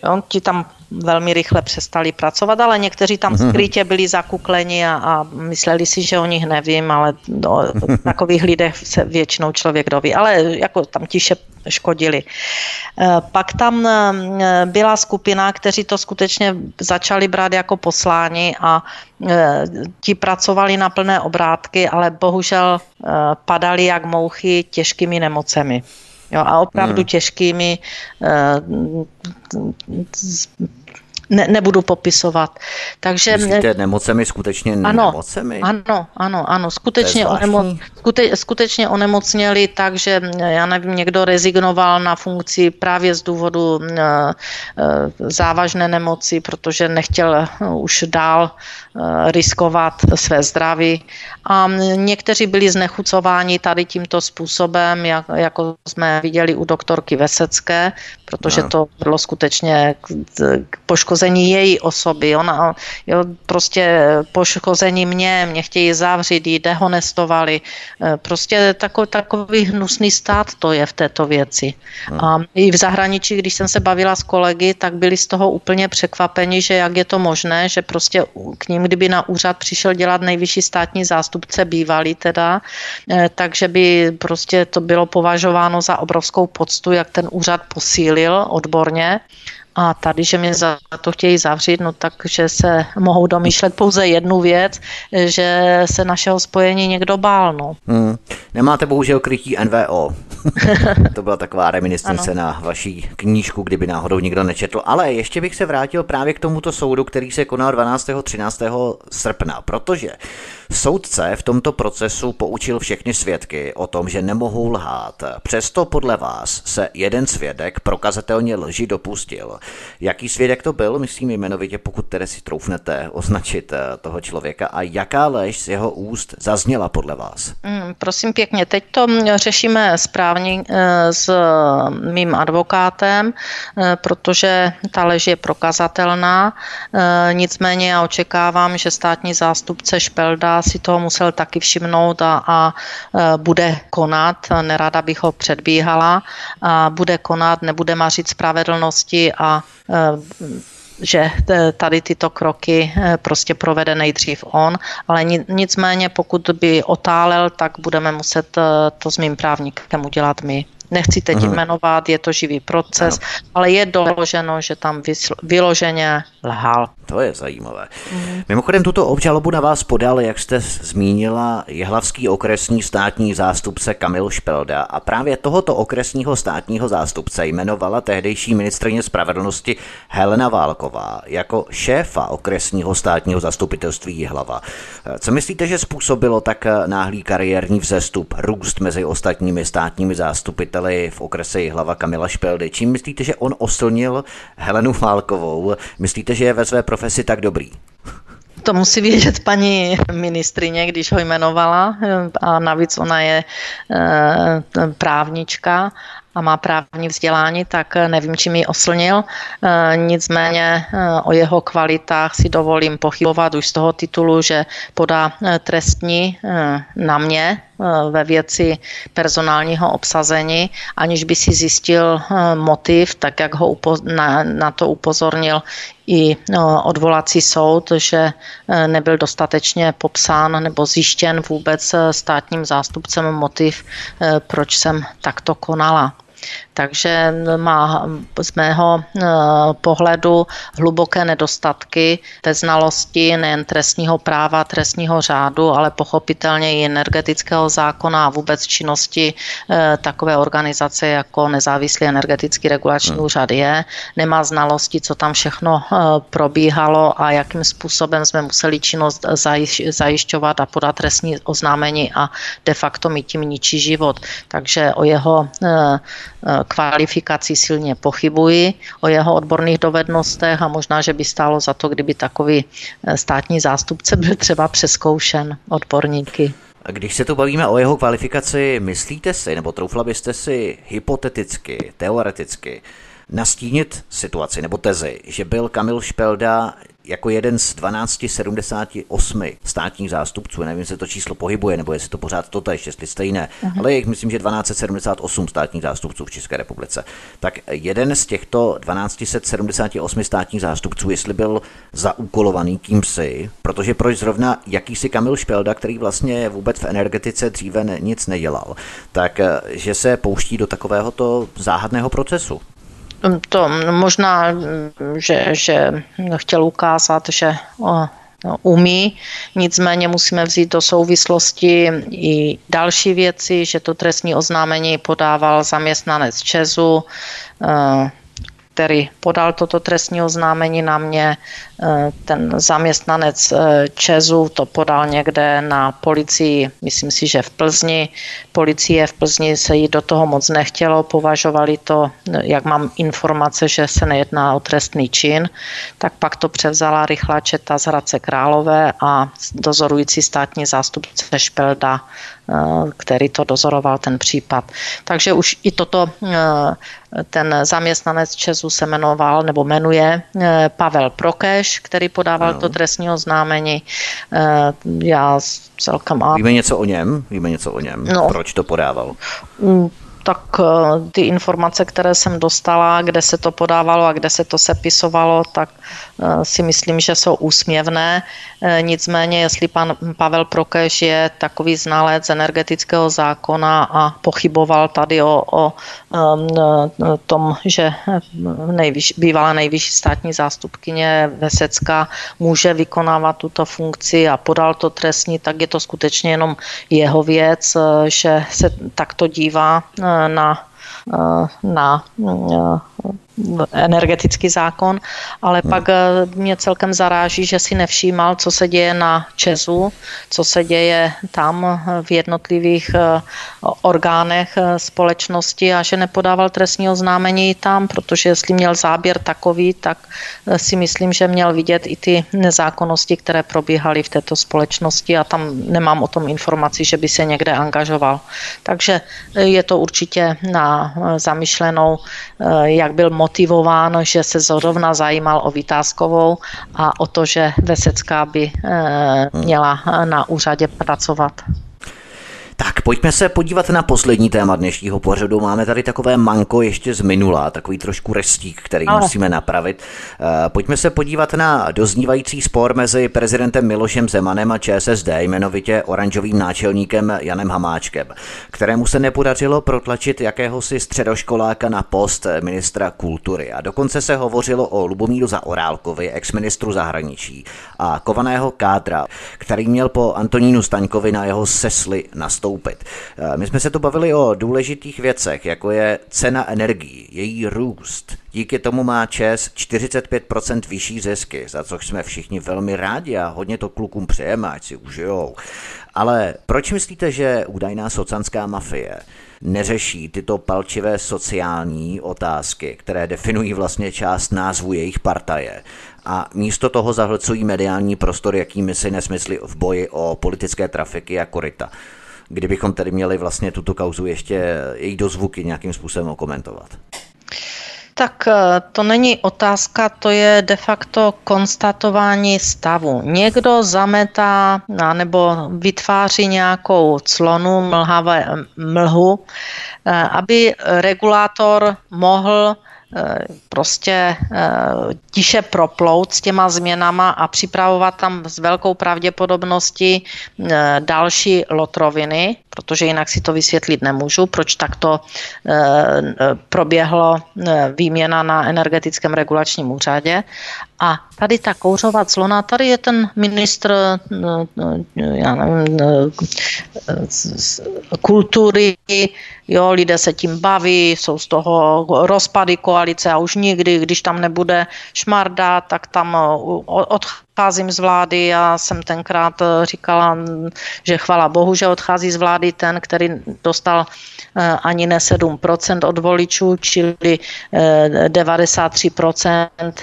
jo, ti tam velmi rychle přestali pracovat, ale někteří tam mhm. skrytě byli zakukleni a, a mysleli si, že o nich nevím, ale o [laughs] takových lidech se většinou člověk doví, ale jako tam tiše škodili. E, pak tam e, byla skupina, kteří to skutečně začali brát jako poslání a e, ti pracovali na plné obrátky, ale bohužel padali jak mouchy těžkými nemocemi. Jo, a opravdu hmm. těžkými ne, nebudu popisovat. Takže, Myslíte nemocemi skutečně ano, nemocemi? Ano, ano, ano, skutečně, onemo, skute, skutečně onemocněli tak, že já nevím, někdo rezignoval na funkci právě z důvodu uh, závažné nemoci, protože nechtěl už dál riskovat své zdraví. A někteří byli znechucováni tady tímto způsobem, jak, jako jsme viděli u doktorky Vesecké, protože no. to bylo skutečně k poškození její osoby. Ona, jo, prostě poškození mě, mě chtějí zavřít, ji dehonestovali. E, prostě takový, takový hnusný stát to je v této věci. Hmm. A i v zahraničí, když jsem se bavila s kolegy, tak byli z toho úplně překvapeni, že jak je to možné, že prostě k ním, kdyby na úřad přišel dělat nejvyšší státní zástupce bývalý teda, e, takže by prostě to bylo považováno za obrovskou poctu, jak ten úřad posílil odborně. A tady, že mě za to chtějí zavřít, no takže se mohou domýšlet pouze jednu věc, že se našeho spojení někdo bál. No. Hmm. Nemáte bohužel krytí NVO. [laughs] to byla taková reminiscence na vaší knížku, kdyby náhodou nikdo nečetl. Ale ještě bych se vrátil právě k tomuto soudu, který se konal 12. 13. srpna, protože Soudce v tomto procesu poučil všechny svědky o tom, že nemohou lhát. Přesto podle vás se jeden svědek prokazatelně lži dopustil. Jaký svědek to byl, myslím jmenovitě, pokud tedy si troufnete označit eh, toho člověka a jaká lež z jeho úst zazněla podle vás? Mm, prosím pěkně, teď to řešíme správně eh, s mým advokátem, eh, protože ta lež je prokazatelná. Nicméně já očekávám, že státní zástupce Špelda si toho musel taky všimnout a, a bude konat. Nerada bych ho předbíhala. A bude konat, nebude mařit spravedlnosti a že tady tyto kroky prostě provede nejdřív on, ale nicméně pokud by otálel, tak budeme muset to s mým právníkem udělat my. Nechci teď Aha. jmenovat, je to živý proces, ano. ale je doloženo, že tam vyloženě lhal. To je zajímavé. Mm. Mimochodem tuto obžalobu na vás podal, jak jste zmínila, jehlavský okresní státní zástupce Kamil Špelda a právě tohoto okresního státního zástupce jmenovala tehdejší ministrině spravedlnosti Helena Válková jako šéfa okresního státního zastupitelství Jihlava. Co myslíte, že způsobilo tak náhlý kariérní vzestup, růst mezi ostatními státními zástupiteli v okrese Jihlava Kamila Špeldy? Čím myslíte, že on oslnil Helenu Válkovou? Myslíte, že je ve své profesi tak dobrý? To musí vědět paní ministrině, když ho jmenovala a navíc ona je e, právnička a má právní vzdělání, tak nevím, čím ji oslnil. Nicméně o jeho kvalitách si dovolím pochybovat už z toho titulu, že podá trestní na mě ve věci personálního obsazení, aniž by si zjistil motiv, tak jak ho na, na to upozornil i odvolací soud, že nebyl dostatečně popsán nebo zjištěn vůbec státním zástupcem motiv, proč jsem takto konala takže má z mého eh, pohledu hluboké nedostatky ve znalosti nejen trestního práva, trestního řádu, ale pochopitelně i energetického zákona a vůbec činnosti eh, takové organizace jako nezávislý energetický regulační hmm. úřad je. Nemá znalosti, co tam všechno eh, probíhalo a jakým způsobem jsme museli činnost zajišťovat a podat trestní oznámení a de facto mi tím ničí život. Takže o jeho kvalifikací silně pochybuji, o jeho odborných dovednostech a možná, že by stálo za to, kdyby takový eh, státní zástupce byl třeba přeskoušen odborníky. Když se tu bavíme o jeho kvalifikaci, myslíte si, nebo troufla byste si hypoteticky, teoreticky, nastínit situaci nebo tezi, že byl Kamil Špelda jako jeden z 1278 státních zástupců, nevím, jestli to číslo pohybuje, nebo jestli to pořád to tež, jestli stejné, uh-huh. ale je myslím, že 1278 státních zástupců v České republice. Tak jeden z těchto 1278 státních zástupců, jestli byl zaúkolovaný kýmsi, protože proč zrovna jakýsi Kamil Špelda, který vlastně vůbec v energetice dříve nic nedělal, tak že se pouští do takovéhoto záhadného procesu. To možná, že, že chtěl ukázat, že o, umí, nicméně musíme vzít do souvislosti i další věci, že to trestní oznámení podával zaměstnanec Česu, který podal toto trestní oznámení na mě. Eh, ten zaměstnanec eh, Česu to podal někde na policii, myslím si, že v Plzni. Policie v Plzni se jí do toho moc nechtělo, považovali to, jak mám informace, že se nejedná o trestný čin, tak pak to převzala rychlá četa z Hradce Králové a dozorující státní zástupce Špelda Eh, který to dozoroval, ten případ. Takže už i toto eh, ten zaměstnanec Česu se jmenoval nebo jmenuje eh, Pavel Prokeš, který podával no. to trestní oznámení. Já celkem... Víme něco o něm? Víme něco o něm? No. Proč to podával? Mm, tak ty informace, které jsem dostala, kde se to podávalo a kde se to sepisovalo, tak Eh, si myslím, že jsou úsměvné. Eh, nicméně, jestli pan Pavel Prokeš je takový znalec energetického zákona a pochyboval tady o, o eh, tom, že nejvyš, bývalá nejvyšší státní zástupkyně Vesecka může vykonávat tuto funkci a podal to trestní, tak je to skutečně jenom jeho věc, že se takto dívá na na energetický zákon, ale hmm. pak eh, mě celkem zaráží, že si nevšímal, co se děje na Česu, co se děje tam eh, v jednotlivých eh, orgánech společnosti a že nepodával trestní oznámení tam, protože jestli měl záběr takový, tak si myslím, že měl vidět i ty nezákonnosti, které probíhaly v této společnosti a tam nemám o tom informaci, že by se někde angažoval. Takže je to určitě na zamyšlenou, jak byl motivován, že se zrovna zajímal o Vytázkovou a o to, že Vesecká by eh, měla na úřadě pracovat. Tak pojďme se podívat na poslední téma dnešního pořadu. Máme tady takové manko ještě z minula, takový trošku restík, který Ale. musíme napravit. Eh, pojďme se podívat na doznívající spor mezi prezidentem Milošem Zemanem a ČSSD, jmenovitě oranžovým náčelníkem Janem Hamáčkem, kterému se nepodařilo protlačit jakéhosi středoškoláka na post ministra kultury. A dokonce se hovořilo o Lubomíru Zaorálkovi, exministru zahraničí, a kovaného kádra, který měl po Antonínu Staňkovi na jeho sesli nastoupit nastoupit. Eh, my jsme se tu bavili o důležitých věcech, jako je cena energií, její růst. Díky tomu má ČES 45% vyšší zisky, za což jsme všichni velmi rádi a hodně to klukům přejeme, ať si užijou. Ale proč myslíte, že údajná socanská mafie neřeší tyto palčivé sociální otázky, které definují vlastně část názvu jejich partaje a místo toho zahlcují mediální prostor jakými si nesmysly v boji o politické trafiky a korita. Kdybychom tedy měli vlastně tuto kauzu ještě její dozvuky nějakým způsobem komentovat? Tak eh, to není otázka, to je de facto konstatování stavu. Někdo zametá nebo vytváří nějakou clonu, mlhavé, mlhu, eh, aby regulátor mohl Eh, prostě eh, tiše proplout s těma změnama a připravovat tam s velkou pravděpodobností eh, další lotroviny, protože jinak si to vysvětlit nemůžu, proč takto proběhlo výměna na energetickém regulačním úřadě. A tady ta kouřová clona, tady je ten ministr já nevím, kultury, jo, lidé se tím baví, jsou z toho rozpady koalice a už nikdy, když tam nebude šmarda, tak tam odcházím z vlády. Já jsem tenkrát říkala, že chvala Bohu, že odchází z vlády ten, který dostal eh, ani ne 7% od voličů, čili 93% eh,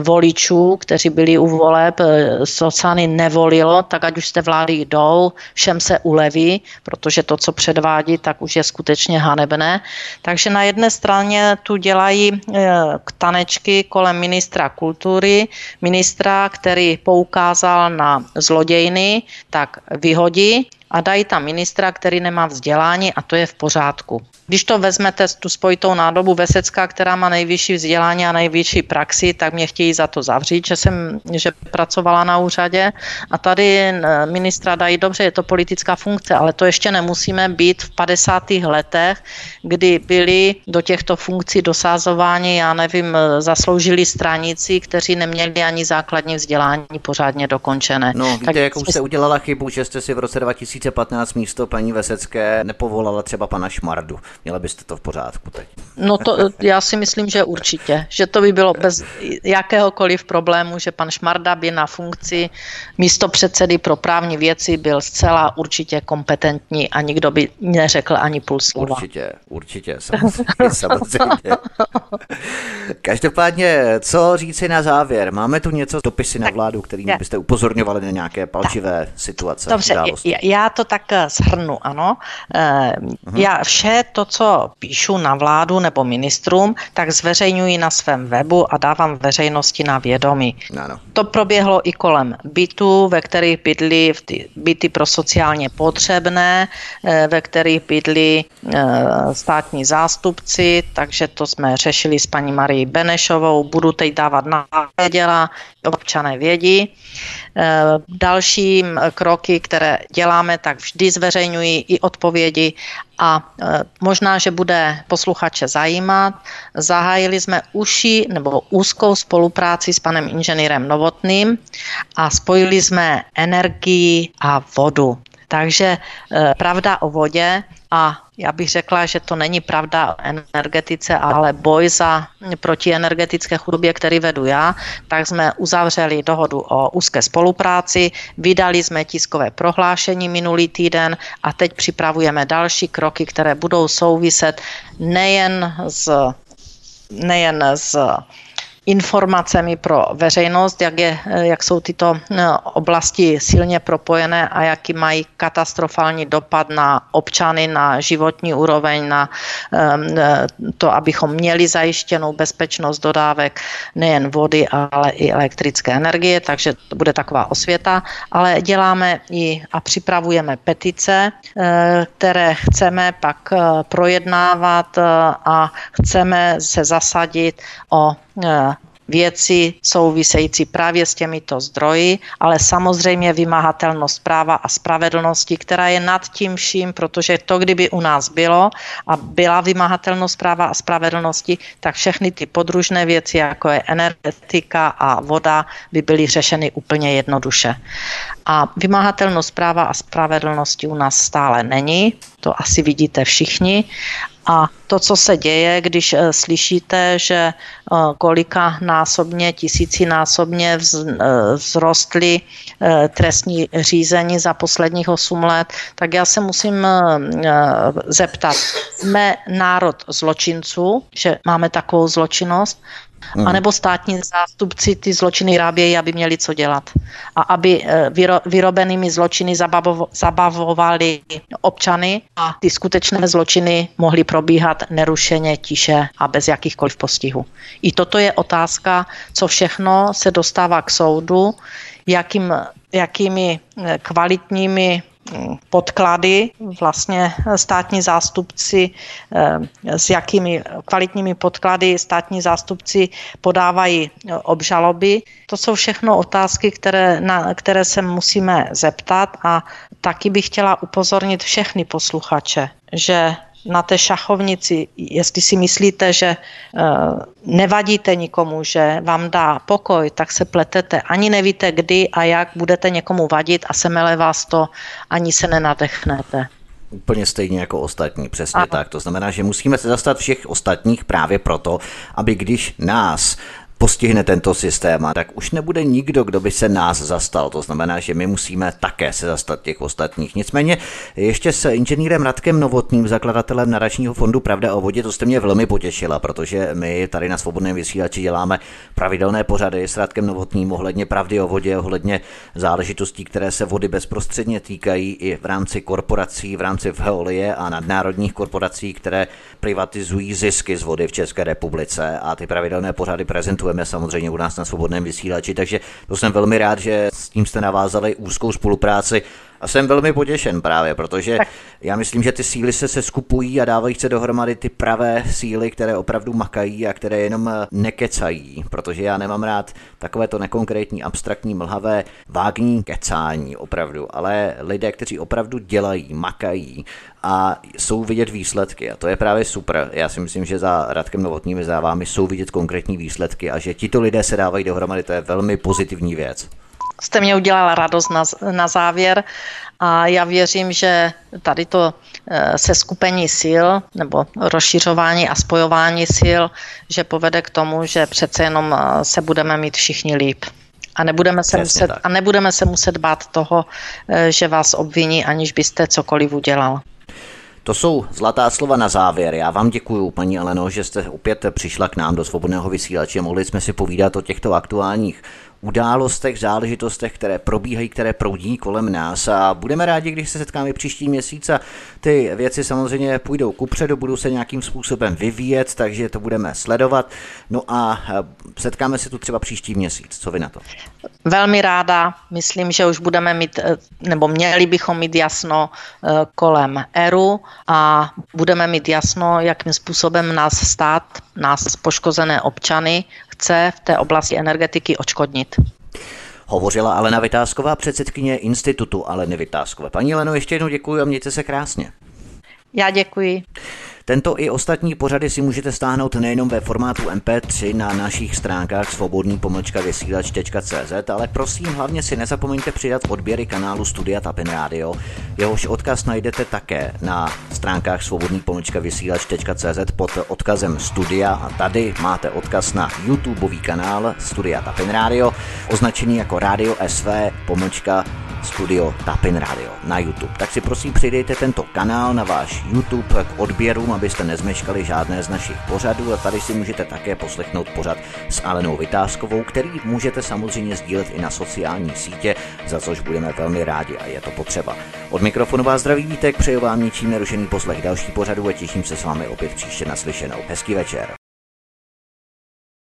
voličů, kteří byli u voleb, eh, sociány nevolilo, tak ať už jste vlády jdou, všem se uleví, protože to, co předvádí, tak už je skutečně hanebné. Takže na jedné straně tu dělají eh, tanečky kolem ministra kultury, ministra, který poukázal na zlodějny, tak vyhodí a dají tam ministra, který nemá vzdělání a to je v pořádku. Když to vezmete tu spojitou nádobu Vesecká, která má nejvyšší vzdělání a nejvyšší praxi, tak mě chtějí za to zavřít, že jsem že pracovala na úřadě a tady ministra dají dobře, je to politická funkce, ale to ještě nemusíme být v 50. letech, kdy byli do těchto funkcí dosázováni, já nevím, zasloužili stranici, kteří neměli ani základní vzdělání pořádně dokončené. No, víte, tak jakou jste udělala chybu, že jste si v roce 2015 místo paní Vesecké nepovolala třeba pana Šmardu. Měla byste to v pořádku teď. No to já si myslím, že určitě. Že to by bylo bez jakéhokoliv problému, že pan Šmarda by na funkci místo předsedy pro právní věci byl zcela určitě kompetentní a nikdo by neřekl ani půl slova. Určitě, určitě, samozřejmě. [laughs] samozřejmě. Každopádně, co říci na závěr? Máme tu něco dopisy na vládu, kterým byste upozorňovali na nějaké palčivé tak. situace? Dobře, já to tak shrnu, ano. Uh-huh. Já vše to, co píšu na vládu nebo ministrům, tak zveřejňuji na svém webu a dávám veřejnosti na vědomí. Ano. To proběhlo i kolem bytů, ve kterých bydli byty pro sociálně potřebné, eh, ve kterých bydli eh, státní zástupci, takže to jsme řešili s paní Marí Benešovou. Budu teď dávat na věděla, občané vědí. Eh, další kroky, které děláme, tak vždy zveřejňuji i odpovědi a možná, že bude posluchače zajímat. Zahájili jsme uši nebo úzkou spolupráci s panem inženýrem Novotným a spojili jsme energii a vodu. Takže eh, pravda o vodě a já bych řekla, že to není pravda o energetice, ale boj za proti energetické chudobě, který vedu já, tak jsme uzavřeli dohodu o úzké spolupráci, vydali jsme tiskové prohlášení minulý týden a teď připravujeme další kroky, které budou souviset nejen s nejen s informacemi pro veřejnost, jak, je, jak jsou tyto eh, oblasti silně propojené a jaký mají katastrofální dopad na občany, na životní úroveň, na eh, to, abychom měli zajištěnou bezpečnost dodávek nejen vody, ale i elektrické energie, takže to bude taková osvěta, ale děláme i a připravujeme petice, eh, které chceme pak projednávat a chceme se zasadit o věci související právě s těmito zdroji, ale samozřejmě vymahatelnost práva a spravedlnosti, která je nad tím vším, protože to, kdyby u nás bylo a byla vymahatelnost práva a spravedlnosti, tak všechny ty podružné věci, jako je energetika a voda, by byly řešeny úplně jednoduše. A vymahatelnost práva a spravedlnosti u nás stále není, to asi vidíte všichni a to, co se děje, když eh, slyšíte, že eh, kolika násobně, tisícinásobně eh, vzrostly trestní řízení za posledních 8 let, tak já se musím zeptat, jsme národ zločinců, že máme takovou zločinnost, Mm. A nebo státní zástupci ty zločiny rábějí, aby měli co dělat. A aby eh, vyro, vyrobenými zločiny zabavo, zabavovali občany a ty skutečné zločiny mohly probíhat nerušeně, tiše a bez jakýchkoliv postihů. I toto je otázka, co všechno se dostává k soudu, jakým, jakými eh, kvalitními podklady, vlastně státní zástupci, eh, s jakými kvalitními podklady státní zástupci podávají obžaloby. To jsou všechno otázky, které, na které se musíme zeptat a taky bych chtěla upozornit všechny posluchače, že na té šachovnici, jestli si myslíte, že eh, nevadíte nikomu, že vám dá pokoj, tak se pletete. Ani nevíte, kdy a jak budete někomu vadit a semele vás to, ani se nenadechnete. Úplně stejně jako ostatní, přesně ano. tak. To znamená, že musíme se zastat všech ostatních právě proto, aby když nás postihne tento systém, a tak už nebude nikdo, kdo by se nás zastal. To znamená, že my musíme také se zastat těch ostatních. Nicméně ještě s inženýrem Radkem Novotným, zakladatelem nadačního fondu Pravda o vodě, to jste mě velmi potěšila, protože my tady na svobodném vysílači děláme pravidelné pořady s Radkem Novotným ohledně pravdy o vodě, ohledně záležitostí, které se vody bezprostředně týkají i v rámci korporací, v rámci Veolie a nadnárodních korporací, které privatizují zisky z vody v České republice a ty pravidelné pořady prezentujeme budeme samozřejmě u nás na svobodném vysílači, takže to jsem velmi rád, že s tím jste navázali úzkou spolupráci a jsem velmi potěšen právě, protože tak. já myslím, že ty síly se seskupují a dávají se dohromady ty pravé síly, které opravdu makají a které jenom eh, nekecají, protože já nemám rád takové to nekonkrétní, abstraktní, mlhavé, vágní kecání opravdu, ale lidé, kteří opravdu dělají, makají a jsou vidět výsledky a to je právě super. Já si myslím, že za Radkem Novotným za vámi jsou vidět konkrétní výsledky a že tito lidé se dávají dohromady, to je velmi pozitivní věc jste mě udělala radost na, na závěr a já věřím, že tady to eh, se skupení sil nebo rozšiřování a spojování sil, že povede k tomu, že přece jenom eh, se budeme mít všichni líp. A nebudeme, se muset, a nebudeme se muset bát toho, eh, že vás obviní, aniž byste cokoliv udělal. To jsou zlatá slova na závěr. Já vám děkuji, paní Aleno, že jste opět přišla k nám do svobodného vysílače. Mohli jsme si povídat o těchto aktuálních událostech, záležitostech, které probíhají, které proudí kolem nás a budeme rádi, když se setkáme příští měsíc a ty věci samozřejmě půjdou kupředu, budou se nějakým způsobem vyvíjet, takže to budeme sledovat. No a setkáme se tu třeba příští měsíc. Co vy na to? Velmi ráda. Myslím, že už budeme mít, eh, nebo měli bychom mít jasno eh, kolem ERU a budeme mít jasno, jakým způsobem nás stát, nás poškozené občany chce v té oblasti energetiky očkodnit. Hovořila Alena Vytázková, předsedkyně Institutu Aleny Vytázkové. Paní Leno, ještě jednou děkuji a mějte se krásně. Já děkuji. Tento i ostatní pořady si můžete stáhnout nejenom ve formátu MP3 na našich stránkách svobodný vysílač.cz, ale prosím hlavně si nezapomeňte přidat odběry kanálu Studia Tapin Radio. Jehož odkaz najdete také na stránkách svobodný vysílač.cz pod odkazem Studia a tady máte odkaz na YouTubeový kanál Studia Tapin Radio, označený jako Radio SV pomlčka studio Tapin Radio na YouTube. Tak si prosím přidejte tento kanál na váš YouTube k odběrům, abyste nezmeškali žádné z našich pořadů a tady si můžete také poslechnout pořad s Alenou Vytázkovou, který můžete samozřejmě sdílet i na sociální sítě, za což budeme velmi rádi a je to potřeba. Od mikrofonu vás zdraví vítek, přeju vám ničím nerušený poslech další pořadu a těším se s vámi opět příště naslyšenou. Hezký večer.